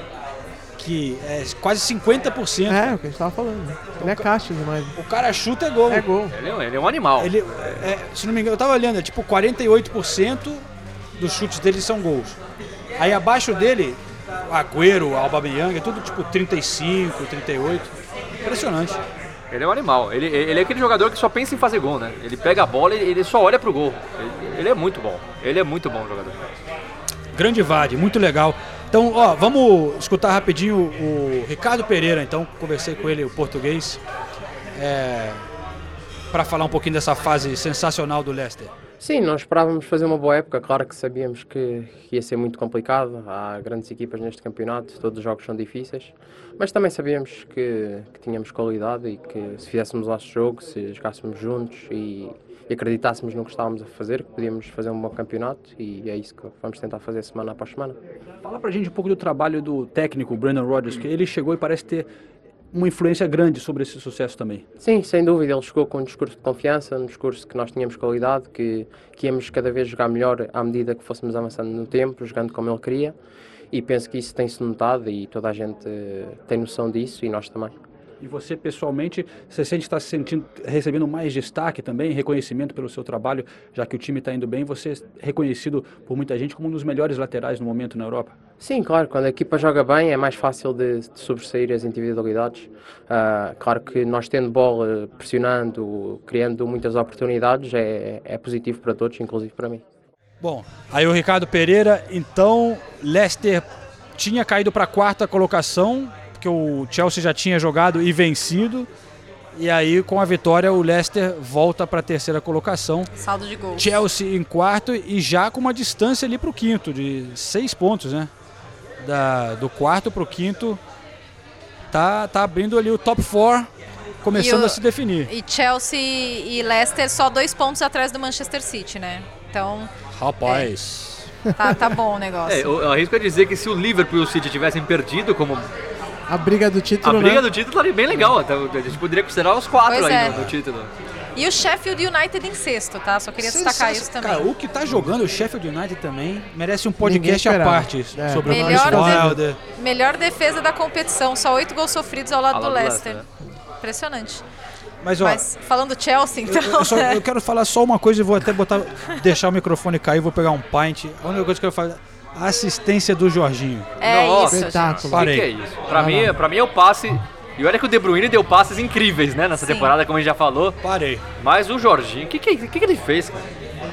que é quase 50%. É, o que a gente tava falando. né? Ele é caixa demais. O cara chuta é gol. É gol. Ele é um- ele é um animal. Ele, é, se não me engano, eu tava olhando, é tipo 48% dos chutes dele são gols. Aí abaixo dele, o Agüero, Aubameyang, é tudo tipo 35, 38. Impressionante. Ele é um animal. Ele, ele é aquele jogador que só pensa em fazer gol, né? Ele pega a bola e ele só olha pro gol. Ele, ele é muito bom. Ele é muito bom jogador. Grande Vade, muito legal. Então, ó, vamos escutar rapidinho o Ricardo Pereira, então, conversei com ele, o português, é, para falar um pouquinho dessa fase sensacional do Leicester. Sim, nós esperávamos fazer uma boa época. Claro que sabíamos que ia ser muito complicado. Há grandes equipas neste campeonato, todos os jogos são difíceis. Mas também sabíamos que, que tínhamos qualidade e que se fizéssemos o nosso jogo, se jogássemos juntos e, e acreditássemos no que estávamos a fazer, que podíamos fazer um bom campeonato e é isso que vamos tentar fazer semana após semana. Fala pra gente um pouco do trabalho do técnico Brandon Rodgers, que ele chegou e parece ter uma influência grande sobre esse sucesso também. Sim, sem dúvida, ele chegou com um discurso de confiança, um discurso que nós tínhamos qualidade, que, que íamos cada vez jogar melhor à medida que fôssemos avançando no tempo, jogando como ele queria, e penso que isso tem-se notado e toda a gente eh, tem noção disso e nós também. E você, pessoalmente, você sente que está se sentindo, recebendo mais destaque também, reconhecimento pelo seu trabalho, já que o time está indo bem, você é reconhecido por muita gente como um dos melhores laterais no momento na Europa? Sim, claro, quando a equipa joga bem é mais fácil de, de sobressair as individualidades. Ah, claro que nós tendo bola, pressionando, criando muitas oportunidades, é, é positivo para todos, inclusive para mim. Bom, aí o Ricardo Pereira, então, Leicester tinha caído para a quarta colocação, porque o Chelsea já tinha jogado e vencido. E aí, com a vitória, o Leicester volta para a terceira colocação. Saldo de gols. Chelsea em quarto e já com uma distância ali para o quinto, de seis pontos, né? Da, do quarto para o quinto. Tá, tá abrindo ali o top 4, começando o- a se definir. E Chelsea e Leicester só dois pontos atrás do Manchester City, né? Então, Rapaz. tá, tá bom o negócio. É, eu, eu arrisco a dizer que se o Liverpool e o City tivessem perdido, como A briga do a título, briga né? do título estaria bem legal. Até, a gente poderia considerar os quatro Pois aí é. no, no título. E o Sheffield United em sexto, tá? Só queria destacar isso também. Cara, o que tá jogando o Sheffield United também merece um podcast à parte É. sobre o Chris Melhor, de- Wilder. melhor defesa da competição, só oito gols sofridos ao lado Ao do lado do Leicester. Leicester, Impressionante. Mas, ó, Mas falando do Chelsea, então. Eu, eu só- né? eu quero falar só uma coisa e vou até botar, deixar o microfone cair, vou pegar um pint. A única coisa que eu quero falar a assistência do Jorginho. É Nossa, isso, Espetáculo. O que, que é isso? Pra mim, pra mim é o passe. E olha que o De Bruyne deu passes incríveis, né, nessa Sim. temporada, como a gente já falou. Parei. Mas o Jorginho, o que, que, que, que ele fez, cara?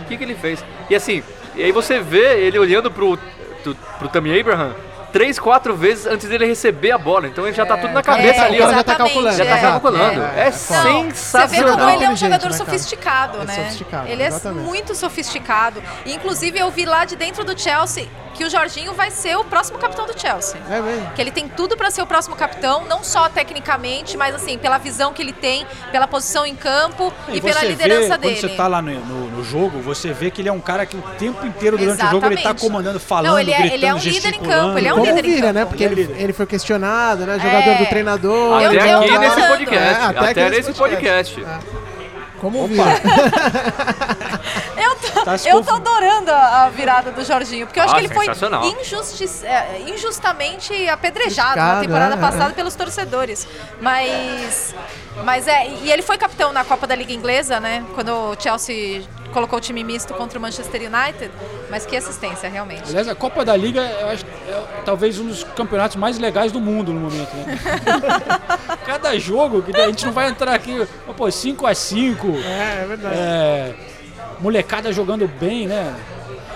O que, que ele fez? E assim, e aí você vê ele olhando pro, pro, pro Tammy Abraham três, quatro vezes antes dele receber a bola. Então ele já tá tudo na cabeça É, ali, ó. já tá exatamente, calculando. Já tá é. calculando. É, É, é. Não, Você vê como sensacional. ele é um jogador né, sofisticado, É né? sofisticado, ele é exatamente. muito sofisticado. E, Inclusive, eu vi lá de dentro do Chelsea que o Jorginho vai ser o próximo capitão do Chelsea. É mesmo. Que ele tem tudo pra ser o próximo capitão, não só tecnicamente, mas assim, pela visão que ele tem, pela posição em campo e, pela você liderança vê, dele. Quando você tá lá no, no- no jogo, você vê que ele é um cara que o tempo inteiro durante o jogo ele tá Exatamente. comandando, falando, Não, ele é- gritando, ele é um líder em campo, ele é um Em vira, campo. né? Porque Ele é ele, foi questionado, né? Jogador É. do treinador. Eu- Até eu aqui nesse falando. podcast. É, até até, aqui nesse nesse podcast. Como vira. Eu tô, Tá se eu tô adorando a, a virada do Jorginho, porque eu acho Ah, que ele foi é, injustamente apedrejado na Criticado, temporada é, passada é. pelos torcedores. Mas. Mas é, e ele foi capitão na Copa da Liga Inglesa, né? Quando o Chelsea colocou o time misto contra o Manchester United. Mas que assistência, realmente. Aliás, a Copa da Liga eu acho, é talvez um dos campeonatos mais legais do mundo no momento, né? Cada jogo, que a gente não vai entrar aqui, pô, 5x5, É, é verdade. é, molecada jogando bem, né?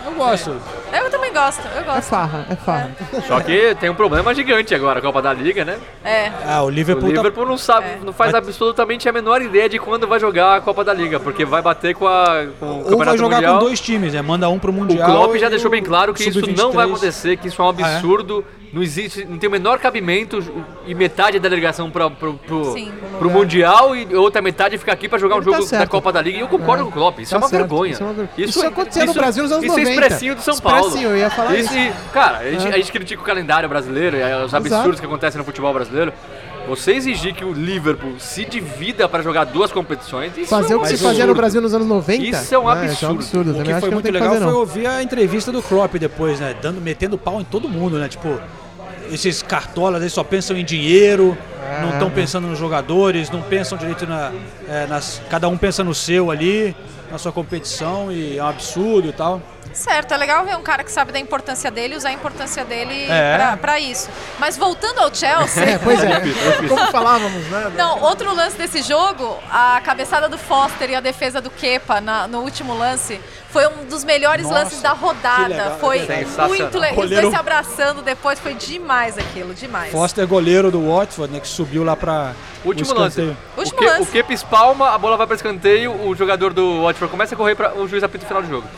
Eu gosto. Eu também gosto, eu É gosto. farra, é farra. Só que tem um problema gigante agora, a Copa da Liga, né? É. Ah, o O Liverpool, tá- Liverpool não sabe, É. não faz absolutamente a menor ideia de quando vai jogar a Copa da Liga, porque vai bater com, a, com o ou vai Campeonato jogar Mundial. com dois times, né? Manda um pro O Mundial. Klopp já deixou o bem claro que isso não vai Sub-23. acontecer, que isso é um Ah, é? Absurdo, não existe, não tem o menor cabimento e metade da delegação para pro, pro, Sim. pro Mundial e outra metade ficar aqui para jogar um Ele tá jogo da certo. Copa da Liga. E eu concordo É. com o Klopp, isso Tá é uma certo, vergonha. isso é uma ver- Isso no Brasil nos anos isso 90. é expressinho do São Paulo. Expressinho, eu ia falar isso. e, cara, a gente, É. a gente critica o calendário brasileiro e os absurdos Exato. que acontecem no futebol brasileiro. Você exigir que o Liverpool se divida para jogar duas competições, isso Fazer é o um que se absurdo. fazia no Brasil nos anos 90. Isso é um né? Isso é um absurdo. absurdo. O que foi que muito legal fazer, foi não. ouvir a entrevista do Klopp depois, né? Dando, metendo pau em todo mundo, né? Tipo, esses cartolas eles só pensam em dinheiro, É, não estão pensando nos jogadores, não pensam direito na. é, nas, cada um pensa no seu ali, na sua competição, e é um absurdo e tal. Certo, é legal ver um cara que sabe da importância dele e usar a importância dele É. pra, pra isso. Mas voltando ao Chelsea. É, pois é. Como falávamos, né? Não, outro lance desse jogo, a cabeçada do Foster e a defesa do Kepa na- no último lance, foi um dos melhores Nossa, lances da rodada. legal, Foi é muito legal. Os Goleiro- dois se abraçando depois, foi demais aquilo, demais. Foster, goleiro do Watford, né? Que subiu lá pra. Último o lance. Último o, que, lance. o Kepa espalma, a bola vai para escanteio, o jogador do Watford começa a correr para o juiz apita o final do jogo.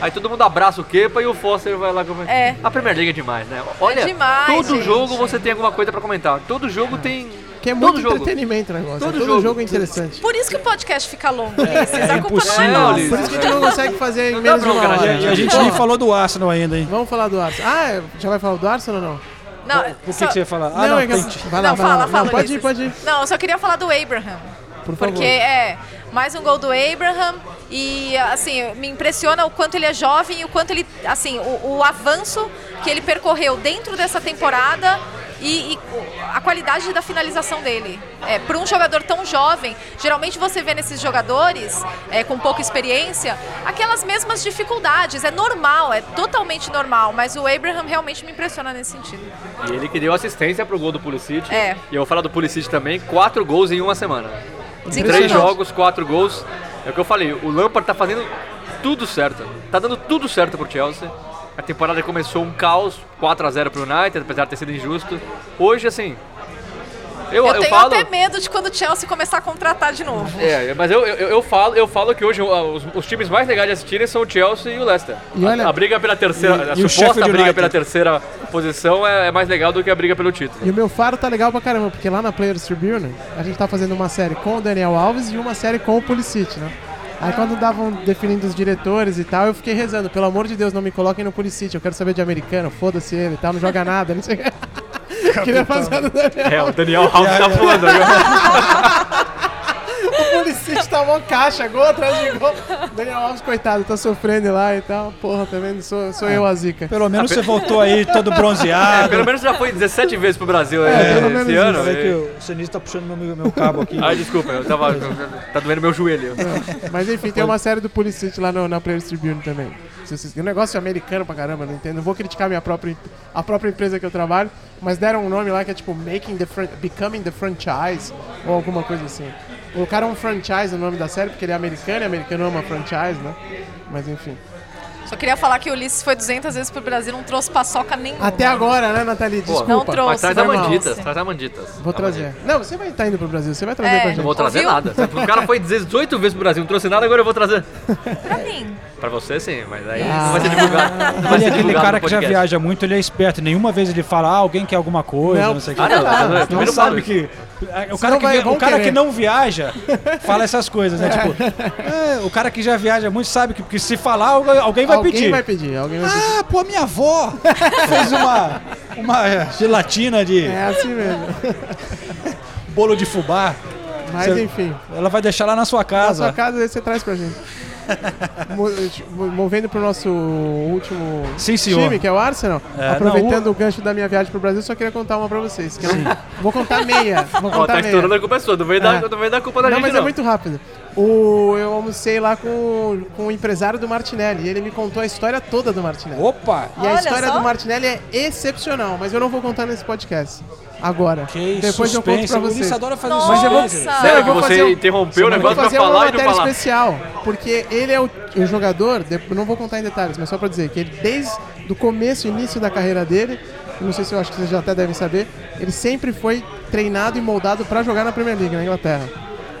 Aí todo mundo abraça o Kepa e o Foster vai lá comentar. É. A Premier League é demais, né? Olha, demais, todo gente. jogo você tem alguma coisa para comentar. Todo jogo tem. Que é todo muito jogo. entretenimento o negócio. Todo Todo, jogo. jogo. é interessante. Por isso que o podcast fica longo, Ulisses. é a culpa não é nossa. Por isso que a gente não consegue fazer em Não menos de uma na hora. E a gente nem falou do Arsenal ainda, hein? Vamos falar do Arsenal. Ah, é, já vai falar do Arsenal ou não? Não, Por que, só- que você ia falar? Ah, não, é que- tem- Vai lá, Não, vai fala, lá. fala, Não, pode ir, pode ir. Não, eu só queria falar do Abraham. Por favor. Porque é mais um gol do Abraham e assim, me impressiona o quanto ele é jovem e o quanto ele, assim, o, o avanço que ele percorreu dentro dessa temporada e, e a qualidade da finalização dele. É, para um jogador tão jovem, geralmente você vê nesses jogadores é, com pouca experiência aquelas mesmas dificuldades. É normal, é totalmente normal, mas o Abraham realmente me impressiona nesse sentido. E ele que deu assistência pro gol do Pulisic. É. E eu vou falar do Pulisic também, quatro gols em uma semana. Três Impressionante. jogos, quatro gols. É o que eu falei, o Lampard tá fazendo tudo certo. Tá dando tudo certo pro Chelsea. A temporada começou um caos, 4 a 0 pro United, apesar de ter sido injusto. Hoje, assim. Eu, Eu, eu tenho falo. até medo de quando o Chelsea começar a contratar de novo. É, mas eu, eu, eu falo, eu falo que hoje uh, os, os times mais legais de assistirem são o Chelsea e o Leicester. E olha- a, a briga pela terceira, E- a e suposta briga United. pela terceira posição é, é mais legal do que a briga pelo título. E o meu faro tá legal pra caramba, porque lá na Players Tribune a gente tá fazendo uma série com o Daniel Alves e uma série com o Pulisic, né? Aí quando davam definindo os diretores e tal, eu fiquei rezando, pelo amor de Deus, não me coloquem no Pulisic, eu quero saber de americano, foda-se ele e tal, não joga nada, não sei o que. Queria fazer a. É, o Daniel Alves tá voando Pulisic tomou caixa, gol atrás de gol. Daniel Alves, coitado, tá sofrendo lá e tal. Porra, tá vendo? Sou, sou eu a zica. Pelo menos você voltou aí todo bronzeado. É, pelo menos já foi 17 vezes pro Brasil É, é, pelo menos esse isso. ano. Peraí que o Sinistro tá puxando meu, meu cabo aqui. Ai, desculpa, eu tava. tá doendo meu joelho. Mas enfim, tem uma série do Pulisic lá no, na Players Tribune também. Um negócio americano pra caramba, não entendo. Não vou criticar minha própria, a própria empresa que eu trabalho, mas deram um nome lá que é tipo Making the Fran- Becoming the Franchise, ou alguma coisa assim. Colocaram um franchise no nome da série, porque ele é americano e americano ama franchise, né? Mas enfim. Só queria falar que o Ulisses foi 200 vezes pro Brasil e não trouxe paçoca nenhuma. Até agora, né, Nathalie? Desculpa. Não trouxe, Mas traz a. Manditas, traz a Manditas. Vou trazer. Não, você vai estar indo pro Brasil, você vai trazer É. pra gente. Não vou trazer Ouviu? nada. O cara foi 18 vezes pro Brasil, não trouxe nada, agora eu vou trazer. Pra mim. Pra você sim, mas aí Ah. não vai ser divulgado. Não vai Ele é aquele cara que já viaja muito, ele é esperto. Nenhuma vez ele fala, ah, alguém quer alguma coisa, não, Não. sei o que. Ah, não, não, não, não, sabe que. O Senão cara, que, vai- o cara que não viaja fala essas coisas, né? Tipo, é, o cara que já viaja muito sabe que, que se falar, alguém alguém vai alguém pedir. vai pedir, alguém vai pedir. Ah, pô, minha avó fez uma, uma gelatina de É assim mesmo. bolo de fubá. Mas Você- enfim. Ela vai deixar lá na sua Na casa. sua casa aí você traz pra gente. Mo- mo- Movendo pro nosso último Sim, time, que é o Arsenal. É, Aproveitando não, o gancho da minha viagem pro Brasil, só queria contar uma pra vocês. que não- Vou contar meia. Vou Ó, contar tá meia. estourando a culpa sua, não vem dar, É. não vem dar culpa da não, gente mas não. é muito rápido. O, eu almocei lá com, com o empresário do Martinelli. E ele me contou a história toda do Martinelli. Opa! E a Olha história só. do Martinelli é excepcional, mas eu não vou contar nesse podcast. Agora. Que Depois eu conto suspense. pra O vocês. Ulisses adora fazer Nossa. Mas eu vou, suspense. não, você fazer um- interrompeu o eu vou negócio pra fazer falar uma e não matéria falar. especial, porque ele é o, o jogador, de- não vou contar em detalhes, mas só pra dizer que ele desde o começo, início da carreira dele, não sei se eu acho que vocês já até devem saber, ele sempre foi treinado e moldado pra jogar na Premier League, na Inglaterra.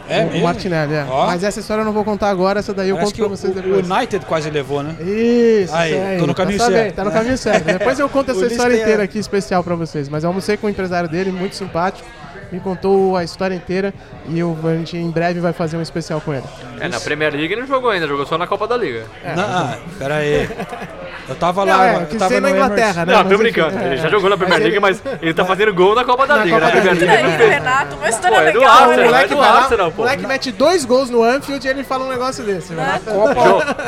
É o, o? Martinelli, é. Ó. Mas essa história eu não vou contar agora, essa daí eu Parece conto pra o, vocês o depois. United quase levou, né? Isso, Aí, aí. tô no caminho tá certo. Tá no caminho certo. Depois eu conto essa história inteira aqui especial pra vocês. Mas eu almocei com o empresário dele, muito simpático. Me contou a história inteira e eu, a gente em breve vai fazer um especial com ele. É, na Premier League ele não jogou ainda, jogou só na Copa da Liga. Não, ah, pera aí. Eu tava Não, lá, é, eu tava na Inglaterra, né? Não, tô brincando. é, ele já é. jogou na Premier League, mas ele tá fazendo gol na Copa da Na Liga. Copa Na da Premier Liga. League Tira ele aí, não fez. Renato, uma história é do legal. O Arsenal, é moleque, do vai lá, Arsenal, o moleque mete dois gols no Anfield e ele fala um negócio desse. né?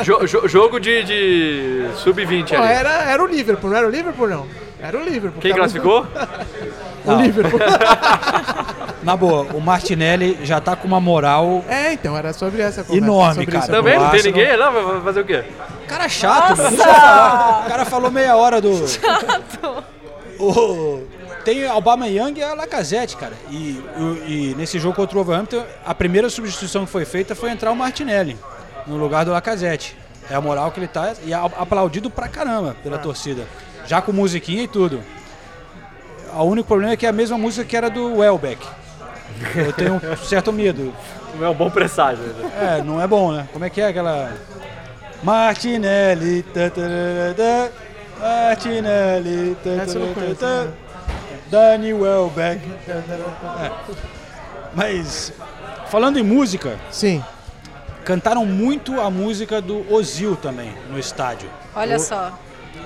Jo- jo- jo- jogo de, de sub-20 Pô, ali. era, era o Liverpool, não era o Liverpool, não. Era o Liverpool. Quem classificou? O Liverpool. Na boa, o Martinelli já tá com uma moral. é, então, era sobre essa conversa. Enorme, sobre cara. Também não tem ninguém lá, vai fazer o quê? Cara chato, falar. O cara falou meia hora do. O... Tem Aubameyang e a Lacazette, cara. E, o- e nesse jogo contra o Wolverhampton, a primeira substituição que foi feita foi entrar o Martinelli no lugar do Lacazette. É a moral que ele tá e é aplaudido pra caramba pela torcida. Já com musiquinha e tudo. O único problema é que é a mesma música que era do Welbeck. Eu tenho um certo medo. Não é um bom presságio. né? É, não é bom, né? Como é que é aquela. Martinelli. tá, tá, tá, tá, Martinelli. conheço, né? Dani Welbeck. É. Mas, falando em música, Sim. cantaram muito a música do Ozil também no estádio. Olha O- só.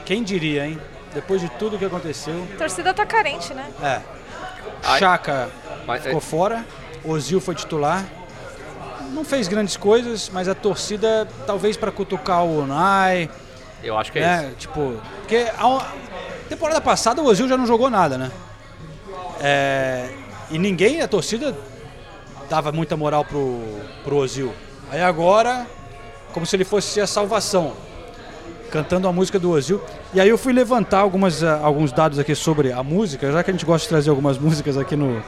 Quem diria, hein? Depois de tudo que aconteceu. A torcida tá carente, né? É. Chaka Mas, ficou fora, Ozil foi titular. Não fez grandes coisas, mas a torcida, talvez para cutucar o Unai, eu acho que é né? isso. Tipo, porque a a temporada passada o Ozil já não jogou nada, né? É, e ninguém, a torcida, dava muita moral pro, pro Ozil. Aí agora, como se ele fosse a salvação, cantando a música do Ozil. E aí eu fui levantar algumas, ah, alguns dados aqui sobre a música, já que a gente gosta de trazer algumas músicas aqui no,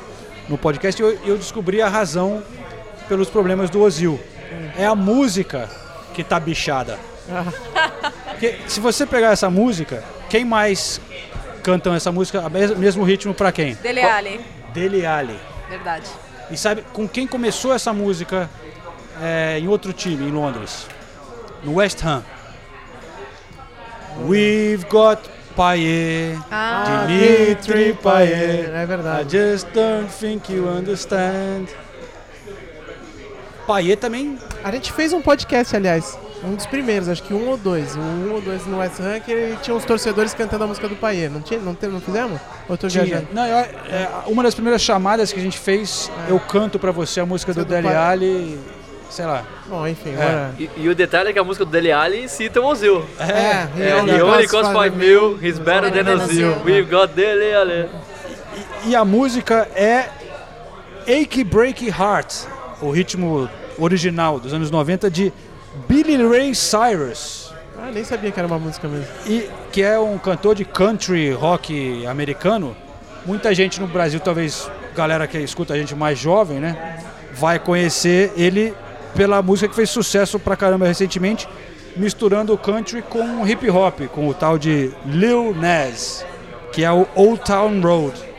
no podcast, eu, eu descobri a razão pelos problemas do Ozil. É a música que tá bichada. Porque se você pegar essa música, quem mais cantam essa música, mes- mesmo ritmo pra quem? Dele Ali. Dele Ali. Verdade. E sabe com quem começou essa música é, em outro time, em Londres? No West Ham. We've got Payet, Ah, Dimitri Payet. É I verdade. just don't think you understand. Payet também A gente fez um podcast, aliás. Um dos primeiros, acho que um ou dois. Um ou dois no West que ele tinha uns torcedores cantando a música do Paier. Não, tinha, não, não fizemos? Ou tô tinha. viajando? Não, eu- é, uma das primeiras chamadas que a gente fez, eu canto pra você a música do Música do Dele Payet. Sei lá. Bom, enfim, É. E, e o detalhe é que a música do Dele Alli cita o Ozil. É, É, only he only costs five 5 mil, he's better than Ozil. We've got Dele Alli. E a música é Achy Breaky Heart, o ritmo original dos anos 90 de Billy Ray Cyrus. Ah, nem sabia que era uma música mesmo. e que é um cantor de country rock americano. Muita gente no Brasil, talvez galera que escuta a gente mais jovem, né, vai conhecer ele pela música que fez sucesso pra caramba recentemente, misturando o country com o hip hop, com o tal de Lil Nas, que é o Old Town Road.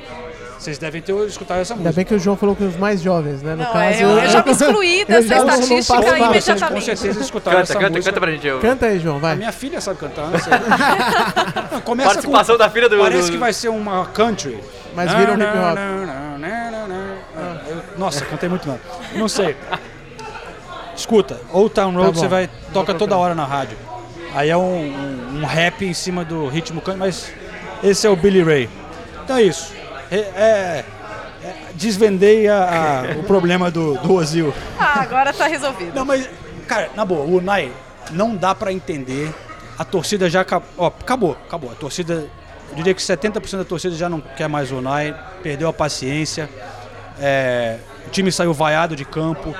Vocês devem ter escutado essa Ainda música. bem que o João falou que os mais jovens, né? No Não, caso, é, eu- eu já me excluí dessa já não- não estatística imediatamente. Com certeza escutaram Canta, essa canta, música. canta pra gente. Eu... Canta aí, João, A vai. minha filha sabe cantar. Não sei. Não, começa Participação com, da filha do... Parece do- que vai ser uma country. Mas vira um hip hop. não, não, não, não, não. Ah, eu- Nossa, cantei muito mal. Não sei. Escuta, Old Town Road Tá você vai toca toda hora na rádio. Aí é um, um- um rap em cima do ritmo country, mas esse é o Billy Ray. Então é isso. É, é- é- desvendei a- a- o problema do, do Ozil. Ah, agora tá resolvido. Não, mas, cara, na boa, o Unai não dá pra entender. A torcida já acabou. Ó, acabou, acabou. A torcida, eu diria que 70% da torcida já não quer mais o Unai, perdeu a paciência. É, o time saiu vaiado de campo.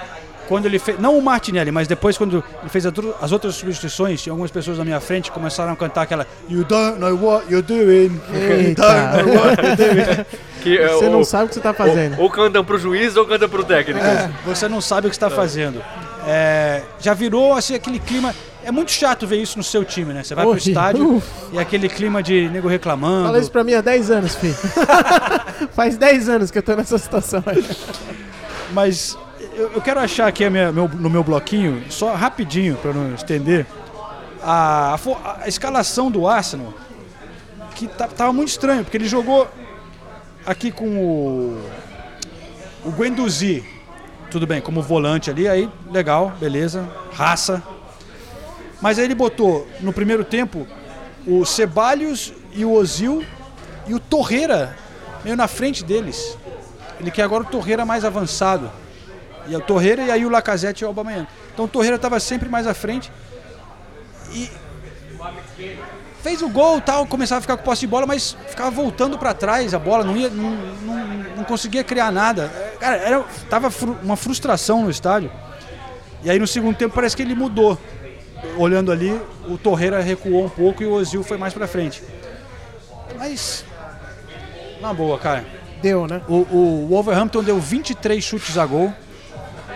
Quando ele fez, não o Martinelli, mas depois quando ele fez as outras substituições, tinha algumas pessoas na minha frente que começaram a cantar aquela You don't know what you're doing. You don't know what you're doing. Que, é, Você o- não sabe o que você tá fazendo. Ou, ou cantam pro juiz ou cantam pro técnico. É, você não sabe o que está fazendo. É, já virou assim, aquele clima. É muito chato ver isso no seu time, né? Você vai pro Horrível. estádio e aquele clima de nego reclamando. Fala isso pra mim há 10 anos, filho. Faz 10 anos que eu tô nessa situação aí. Mas eu, eu quero achar aqui minha- meu- no meu bloquinho, só rapidinho, para não estender, a, a a escalação do Arsenal, que tá- tava muito estranho, porque ele jogou aqui com o, o Guendouzi, tudo bem, como volante ali, aí legal, beleza, raça. Mas aí ele botou no primeiro tempo o Ceballos e o Ozil e o Torreira meio na frente deles. Ele quer agora o Torreira mais avançado. E o Torreira e aí o Lacazette e o Aubameyang. Então o Torreira estava sempre mais à frente. E fez o gol tal, começava a ficar com posse de bola, mas ficava voltando para trás a bola, não ia não, não, não conseguia criar nada. Cara, era tava fru- uma frustração no estádio. E aí no segundo tempo parece que ele mudou. Olhando ali, o Torreira recuou um pouco e o Ozil foi mais para frente. Mas na boa, cara. Deu, né? O, o Wolverhampton deu 23 chutes a gol,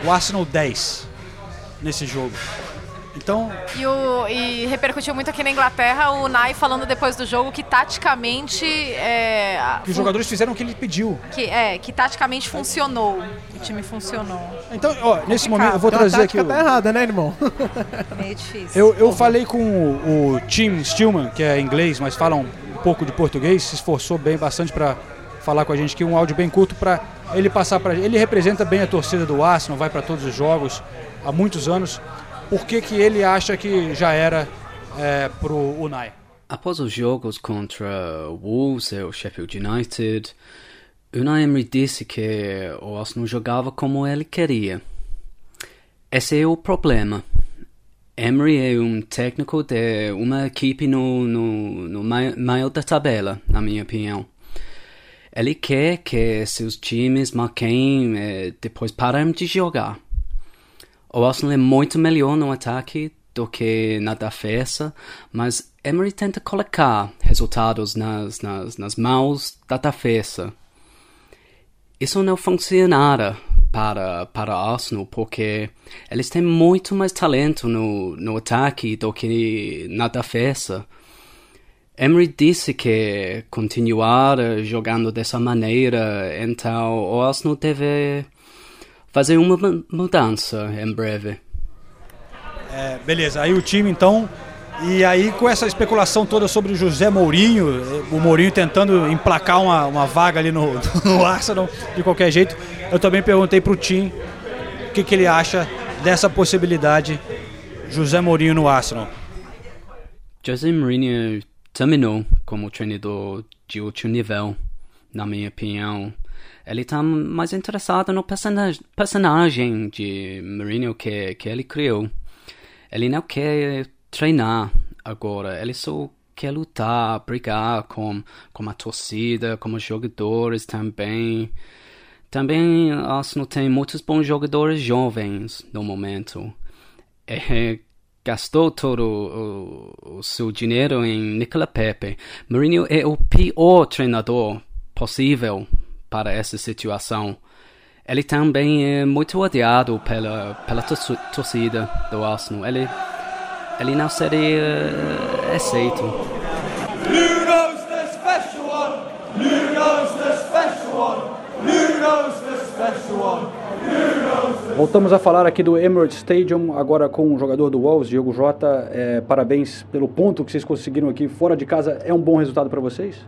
o Arsenal 10 nesse jogo. Então, E, o- e repercutiu muito aqui na Inglaterra o Nai falando depois do jogo que taticamente. É, a- que os jogadores fizeram o que ele pediu. que, é, que taticamente funcionou. O time funcionou. Então, ó, nesse momento eu vou Então a trazer aqui. tática o- tá errada, né, irmão? Meio difícil. Eu, eu falei com o, o Tim Stillman, que é inglês, mas fala um pouco de português, se esforçou bem bastante para falar com a gente aqui, um áudio bem curto para ele passar para ele representa bem a torcida do Arsenal, vai para todos os jogos há muitos anos. Por que que ele acha que já era é, pro Unai? Após os jogos contra o Wolves e o Sheffield United, Unai Emery disse que o Arsenal jogava como ele queria. Esse é o problema. Emery é um técnico de uma equipe no, no, no meio da tabela, na minha opinião. Ele quer que seus times marquem e depois parem de jogar. O Arsenal é muito melhor no ataque do que na defesa, mas Emery tenta colocar resultados nas, nas, nas mãos da defesa. Isso não funcionará para, para Arsenal, porque eles têm muito mais talento no, no ataque do que na defesa. Emery disse que continuar jogando dessa maneira, então o Arsenal deve fazer uma mu- mudança em breve. É, beleza, aí o time então. E aí com essa especulação toda sobre o José Mourinho, o Mourinho tentando emplacar uma, uma vaga ali no, no Arsenal de qualquer jeito, eu também perguntei pro Tim o que, que ele acha dessa possibilidade José Mourinho no Arsenal. José Mourinho terminou como treinador de outro nível, na minha opinião. Ele tá mais interessado no personagem, personagem de Mourinho que, que ele criou. Ele não quer treinar agora, ele só quer lutar, brigar com, com a torcida, com os jogadores também. Também Arsenal tem muitos bons jogadores jovens no momento. É, gastou todo o, o, seu dinheiro em Nicola Pepe. Mourinho é o pior treinador possível para essa situação. Ele também é muito odiado pela, pela torcida do Arsenal. Ele, ele não seria uh, aceito. Knows the special one? Knows the special one? The special one? Voltamos a falar aqui do Emirates Stadium, agora com o jogador do Wolves, Diego Jota. É, parabéns pelo ponto que vocês conseguiram aqui fora de casa. É um bom resultado para vocês?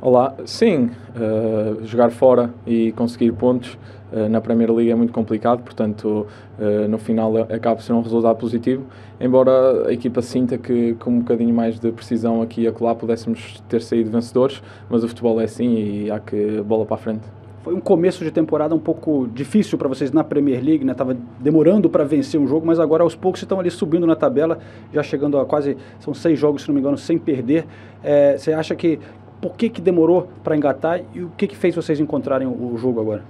Olá, sim, uh, jogar fora e conseguir pontos uh, na Primeira Liga é muito complicado, portanto, uh, no final acaba por ser um resultado positivo, embora a equipa sinta que com um bocadinho mais de precisão aqui e acolá pudéssemos ter saído vencedores, mas o futebol é assim e há que bola para a frente. Foi um começo de temporada um pouco difícil para vocês na Premier League, né? Tava demorando para vencer um jogo, mas agora aos poucos estão ali subindo na tabela, já chegando a quase são seis jogos, se não me engano, sem perder. É, você acha que por que, que demorou para engatar e o que, que fez vocês encontrarem o, o jogo agora?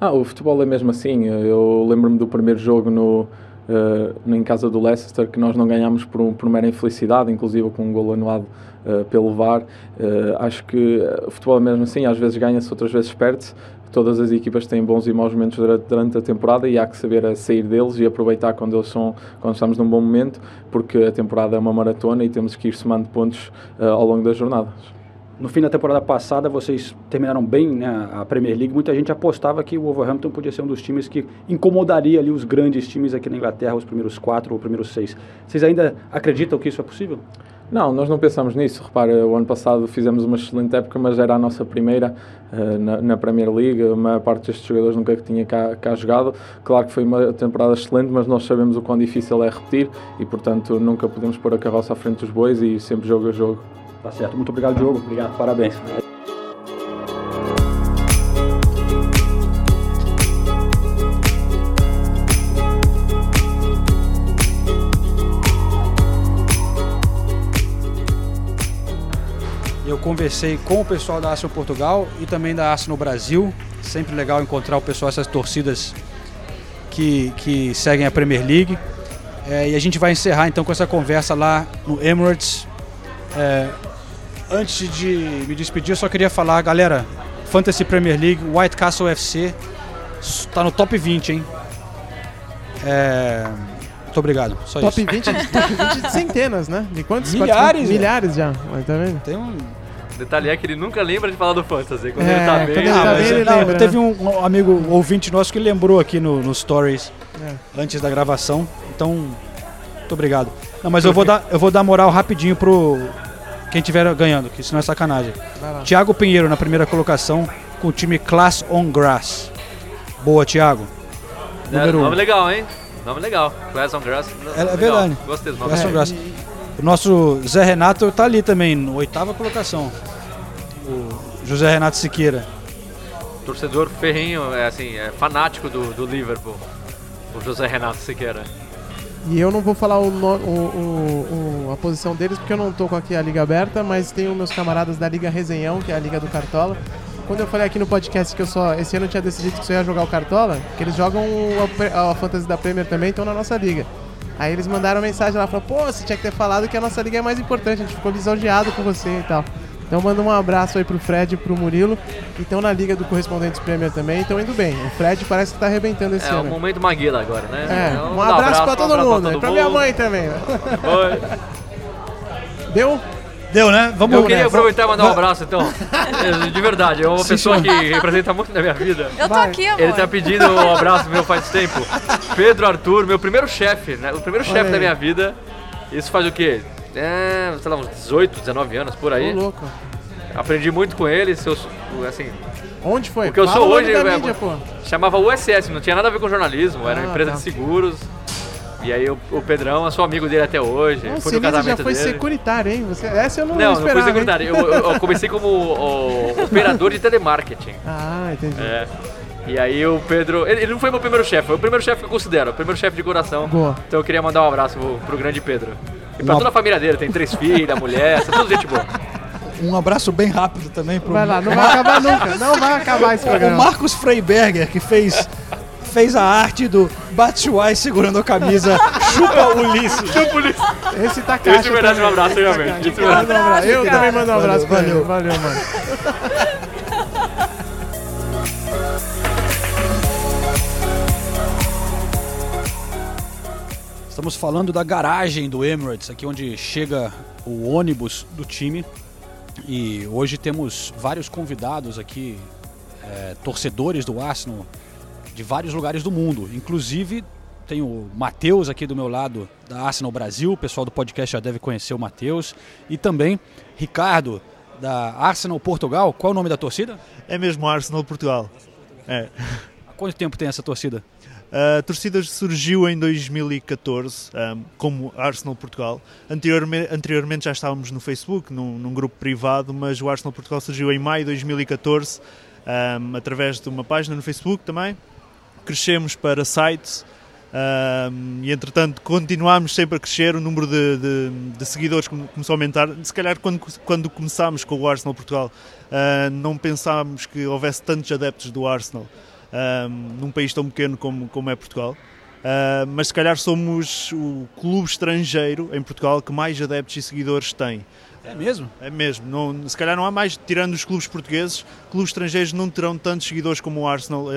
Ah, o futebol é mesmo assim. Eu lembro-me do primeiro jogo no, uh, em casa do Leicester que nós não ganhámos por, um, por mera infelicidade, inclusive com um gol anulado uh, pelo VAR. Uh, acho que o futebol é mesmo assim. Às vezes ganha-se, outras vezes perde-se. Todas as equipas têm bons e maus momentos durante, a temporada e há que saber sair deles e aproveitar quando eles são quando estamos num bom momento, porque a temporada é uma maratona e temos que ir somando pontos ao longo das jornadas. No fim da temporada passada, vocês terminaram bem né, a Premier League. Muita gente apostava que o Wolverhampton podia ser um dos times que incomodaria ali os grandes times aqui na Inglaterra, os primeiros quatro ou primeiros seis. Vocês ainda acreditam que isso é possível? Não, nós não pensamos nisso. Repara, o ano passado fizemos uma excelente época, mas era a nossa primeira uh, na, na, Premier League. A maior parte destes jogadores nunca tinha cá, cá, jogado. Claro que foi uma temporada excelente, mas nós sabemos o quão difícil é repetir e, portanto, nunca podemos pôr a carroça à frente dos bois e sempre jogo a jogo. Tá certo. Muito obrigado, Diogo. Obrigado. Parabéns. Conversei com o pessoal da Arsenal Portugal e também da Arsenal Brasil. Sempre legal encontrar o pessoal, essas torcidas que, que seguem a Premier League. É, e a gente vai encerrar então com essa conversa lá no Emirates. É, antes de me despedir, eu só queria falar, galera, Fantasy Premier League, White Castle FC, está no top 20, hein? É... Muito obrigado. Só top isso. 20, top 20 de centenas, né? De quantos? Milhares. Milhares já. Mas tá vendo? Tem um. O detalhe é que ele nunca lembra de falar do Fantasy. Quando É, ele tá bem, quando ele tá bem, ele Não, lembra, teve né? um, um amigo ouvinte nosso que lembrou aqui no, no Stories É. antes da gravação. Então, muito obrigado. Não, mas eu vou dar, eu vou dar moral rapidinho pro quem tiver ganhando, que senão é sacanagem. Thiago Pinheiro na primeira colocação com o time Class on Grass. Boa, Thiago. É, Número nome um. legal, hein? Nome legal. Class on Grass. É, é legal. verdade. Gostei do nome. Class on Grass. O nosso Zé Renato tá ali também, na oitava colocação. O José Renato Siqueira. Torcedor ferrinho, é assim, é fanático do, do Liverpool. O José Renato Siqueira. E eu não vou falar o, o- o- o- a posição deles porque eu não tô com aqui a liga aberta, mas tenho meus camaradas da Liga Resenhão, que é a Liga do Cartola. Quando eu falei aqui no podcast que eu só esse ano eu tinha decidido que só ia jogar o Cartola, que eles jogam a, a Fantasy da Premier também, estão na nossa liga. Aí eles mandaram mensagem lá, falaram, pô, você tinha que ter falado que a nossa liga é mais importante, a gente ficou lisonjeado com você e tal. Então manda um abraço aí pro Fred e pro Murilo, que estão na liga do Correspondentes Premier também, e estão indo bem. O Fred parece que tá arrebentando esse É o ano. momento Maguila agora, né? É, Então, um dá abraço, pra todo um abraço mundo, e pra minha mãe também. né? Oi. Deu? Deu, né? Vamos Eu queria nessa. aproveitar e mandar um abraço, então. De verdade, é uma Sim, pessoa senhor. que representa muito na minha vida. Eu tô aqui, amor. Ele tá pedindo um abraço meu faz tempo. Pedro Arthur, meu primeiro chefe, né? O primeiro chefe da minha vida. Isso faz o quê? É, sei lá, uns 18, 19 anos por aí. Ô, louco. Aprendi muito com ele, seus, assim, Onde foi? o que eu Fala sou hoje da é, mídia, pô. chamava USS, não tinha nada a ver com jornalismo, era uma Ah, empresa tá. de seguros. E aí o, o Pedrão, eu sou amigo dele até hoje. Nossa, fui no mesmo já casamento foi dele. securitário, hein? Você, essa eu não, Não, não esperava. fui hein? secretário. Eu, eu- eu comecei como o- operador de telemarketing. Ah, entendi. É. E aí o Pedro. Ele, ele não foi meu primeiro chefe, foi o primeiro chefe que eu considero, o primeiro chefe de coração. Boa. Então eu queria mandar um abraço pro, pro grande Pedro. E pra Um toda a família dele, tem três filhas, mulher, tudo gente boa. Um abraço bem rápido também pro. Vai lá, não vai acabar nunca. Não vai acabar esse O programa. Marcos Freiberger, que fez, fez a arte do Batshuayi segurando a camisa Chupa Ulisses. Chupa Ulisses. Esse tá caixa. Esse merece um também. abraço, Esse tá realmente. um abraço. Eu Valeu, também mando um abraço pra valeu. ele. Valeu, mano. Estamos falando da garagem do Emirates, aqui onde chega o ônibus do time. E hoje temos vários convidados aqui, é, torcedores do Arsenal, de vários lugares do mundo. Inclusive, tem o Matheus aqui do meu lado, da Arsenal Brasil. O pessoal do podcast já deve conhecer o Matheus. E também Ricardo, da Arsenal Portugal. Qual é o nome da torcida? É mesmo Arsenal Portugal. É. Há quanto tempo tem essa torcida? A torcida surgiu em 2014 um, como Arsenal Portugal. Anteriormente, já estávamos no Facebook, num, num grupo privado, mas o Arsenal Portugal surgiu em maio de 2014 um, através de uma página no Facebook também. Crescemos para sites um, e, entretanto, continuámos sempre a crescer. O número de, de, de seguidores come- começou a aumentar. Se calhar, quando, quando começámos com o Arsenal Portugal, uh, não pensámos que houvesse tantos adeptos do Arsenal um, num país tão pequeno como, como é Portugal. Uh, mas se calhar somos o clube estrangeiro em Portugal que mais adeptos e seguidores tem. É mesmo? É mesmo. Não, se calhar não há mais, tirando os clubes portugueses, clubes estrangeiros não terão tantos seguidores como o Arsenal uh,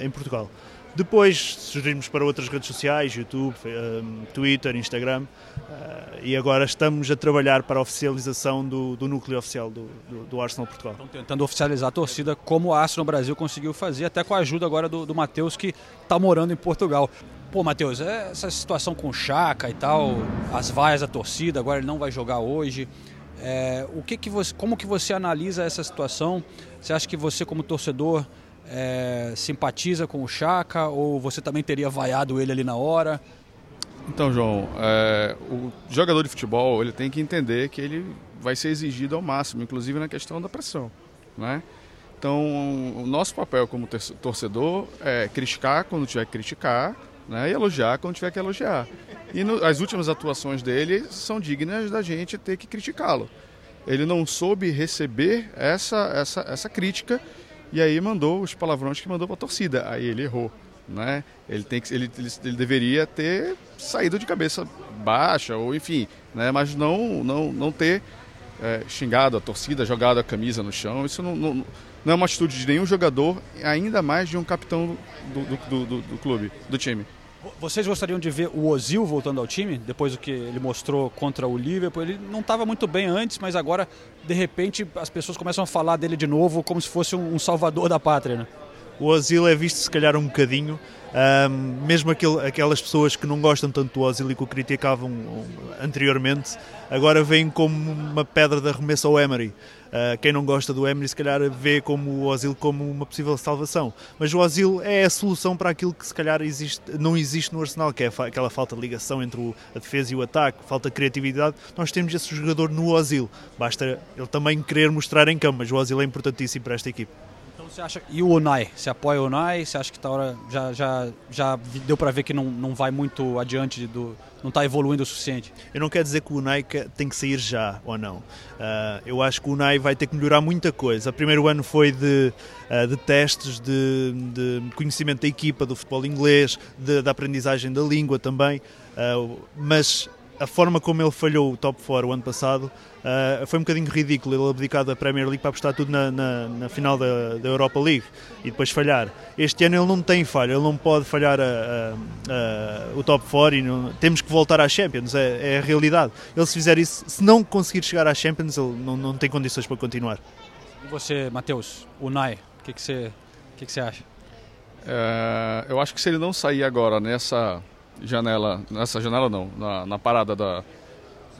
em, em Portugal. Depois surgimos para outras redes sociais, YouTube, um, Twitter, Instagram, uh, e agora estamos a trabalhar para a oficialização do, do núcleo oficial do, do, do Arsenal Portugal. tentando oficializar a torcida como a Arsenal Brasil conseguiu fazer, até com a ajuda agora do, do Matheus, que está morando em Portugal. Pô, Matheus, é essa situação com o Chaka e tal, as vaias da torcida, agora ele não vai jogar hoje. É, o que que você, como que você analisa essa situação? Você acha que você, como torcedor, é, simpatiza com o Chaka ou você também teria vaiado ele ali na hora? Então, João, é, o jogador de futebol ele tem que entender que ele vai ser exigido ao máximo, inclusive na questão da pressão, né? Então, o nosso papel como tor- torcedor é criticar quando tiver que criticar, né? E elogiar quando tiver que elogiar. E no- as últimas atuações dele são dignas da gente ter que criticá-lo. Ele não soube receber essa, essa, essa crítica e aí mandou os palavrões que mandou para a torcida. Aí ele errou, né? Ele tem que, ele, ele, ele deveria ter saído de cabeça baixa ou enfim, né? Mas não não não ter é, xingado a torcida, jogado a camisa no chão. Isso não, não, não é uma atitude de nenhum jogador, ainda mais de um capitão do, do, do, do- do clube, do time. Vocês gostariam de ver o Ozil voltando ao time, depois do que ele mostrou contra o Liverpool? Ele não estava muito bem antes, mas agora, de repente, as pessoas começam a falar dele de novo como se fosse um, um salvador da pátria, né? O Ozil é visto se calhar um bocadinho, ahm, mesmo aquele- aquelas pessoas que não gostam tanto do Ozil e que o criticavam um, anteriormente, agora veem como uma pedra de arremesso ao Emery. Ah, quem não gosta do Emery se calhar vê como o Ozil como uma possível salvação. Mas o Ozil é a solução para aquilo que se calhar existe, não existe no Arsenal, que é aquela falta de ligação entre a defesa e o ataque, falta de criatividade. Nós temos esse jogador no Ozil. Basta ele também querer mostrar em campo, mas o Ozil é importantíssimo para esta equipe. Você acha. E o Unai? Você apoia o Unai? Você acha que tá hora. Já, já, já deu para ver que não, não vai muito adiante, do, não está evoluindo o suficiente? Eu não quero dizer que o Unai tem que sair já ou não. Ah, eu acho que o Unai vai ter que melhorar muita coisa. O primeiro ano foi de, ah, de testes, de, de conhecimento da equipa, do futebol inglês, da aprendizagem da língua também. Ah, mas a forma como ele falhou o top 4 o ano passado ah, foi um bocadinho ridículo. Ele abdicar da Premier League para apostar tudo na, na, na final da, da Europa League e depois falhar. Este ano ele não tem falha, ele não pode falhar a- a- a- o top 4 e não- temos que voltar à Champions, é, é a realidade. Ele se fizer isso, se não conseguir chegar à Champions, ele não, não tem condições para continuar. E você, Matheus? Unai? O que, que, você, o que, que você acha? É, eu acho que se ele não sair agora nessa janela, nessa janela não, na, na parada da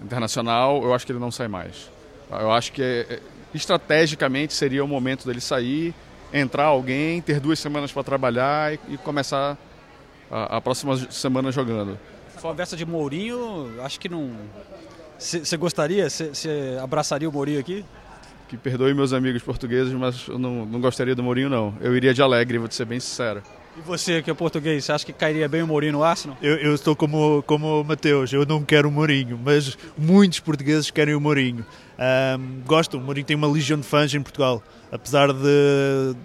internacional, eu acho que ele não sai mais. Eu acho que é, estrategicamente seria o momento dele sair, entrar alguém, ter duas semanas para trabalhar e, e começar a, a próxima semana jogando. Conversa de Mourinho, acho que não. Você gostaria? Você abraçaria o Mourinho aqui? Que perdoe meus amigos portugueses, mas eu não, não gostaria do Mourinho, não. Eu iria de alegre, vou te ser bem sincero. E você, que é português, acha que cairia bem o Mourinho no Arsenal? Eu, eu estou como, como o Mateus, eu não quero o Mourinho, mas muitos portugueses querem o Mourinho. Um, gostam, o Mourinho tem uma legião de fãs em Portugal. Apesar de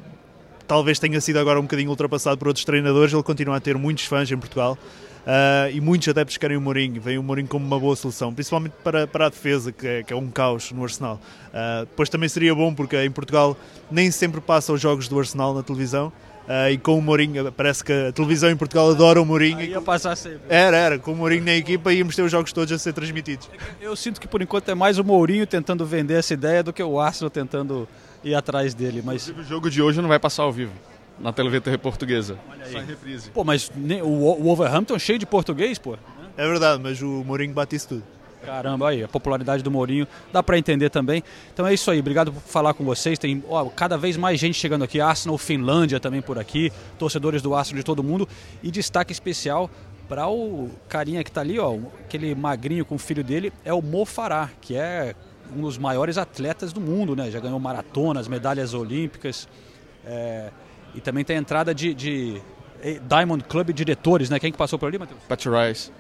talvez tenha sido agora um bocadinho ultrapassado por outros treinadores, ele continua a ter muitos fãs em Portugal. Uh, e muitos adeptos querem o Mourinho, veem o Mourinho como uma boa solução, principalmente para, para a defesa, que é, que é um caos no Arsenal. Uh, depois também seria bom, porque em Portugal nem sempre passam os jogos do Arsenal na televisão, Uh, e com o Mourinho, parece que a televisão em Portugal adora o Mourinho. Aí ia passar sempre. Era, era, com o Mourinho na equipa íamos ter os jogos todos a ser transmitidos. Eu sinto que por enquanto é mais o Mourinho tentando vender essa ideia do que o Arsenal tentando ir atrás dele. Mas o jogo de hoje não vai passar ao vivo na televisão portuguesa. Só em reprise. Pô, mas o, o Wolverhampton é cheio de português, pô. É verdade, mas o Mourinho bate isso tudo. Caramba, aí, a popularidade do Mourinho dá para entender também. Então é isso aí, obrigado por falar com vocês. Tem ó, cada vez mais gente chegando aqui, Arsenal Finlândia também por aqui, torcedores do Arsenal de todo mundo. E destaque especial para o carinha que está ali, ó, aquele magrinho com o filho dele, é o Mo Farah, que é um dos maiores atletas do mundo, né? Já ganhou maratonas, medalhas olímpicas. É, e também tem a entrada de, de Diamond Club diretores, né? Quem que passou por ali, Matheus? Pat Rice.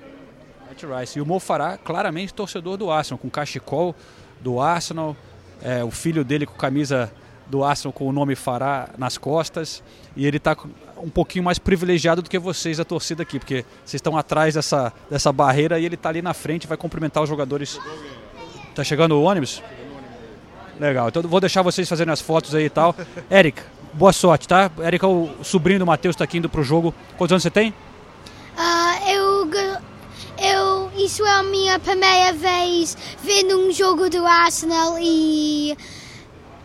Pat Rice. E o Mo Farah, claramente torcedor do Arsenal, com cachecol do Arsenal, é, o filho dele com camisa do Arsenal com o nome Farah nas costas. E ele está um pouquinho mais privilegiado do que vocês, a torcida aqui, porque vocês estão atrás dessa, dessa barreira e ele está ali na frente, vai cumprimentar os jogadores. Tá chegando o ônibus? Legal, então vou deixar vocês fazerem as fotos aí e tal. Eric, boa sorte, tá? Eric é o sobrinho do Matheus, está aqui indo pro jogo. Quantos anos você tem? Uh, eu eu, isso é a minha primeira vez vendo um jogo do Arsenal e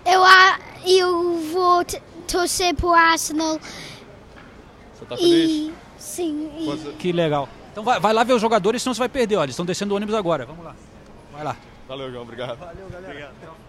eu, eu vou torcer pro Arsenal. Você tá feliz? E, sim. E... Que legal. Então vai, vai, lá ver os jogadores, senão você vai perder. Olha, eles estão descendo o ônibus agora. Vamos lá. Vai lá. Valeu, João. Obrigado. Valeu, galera. Obrigado.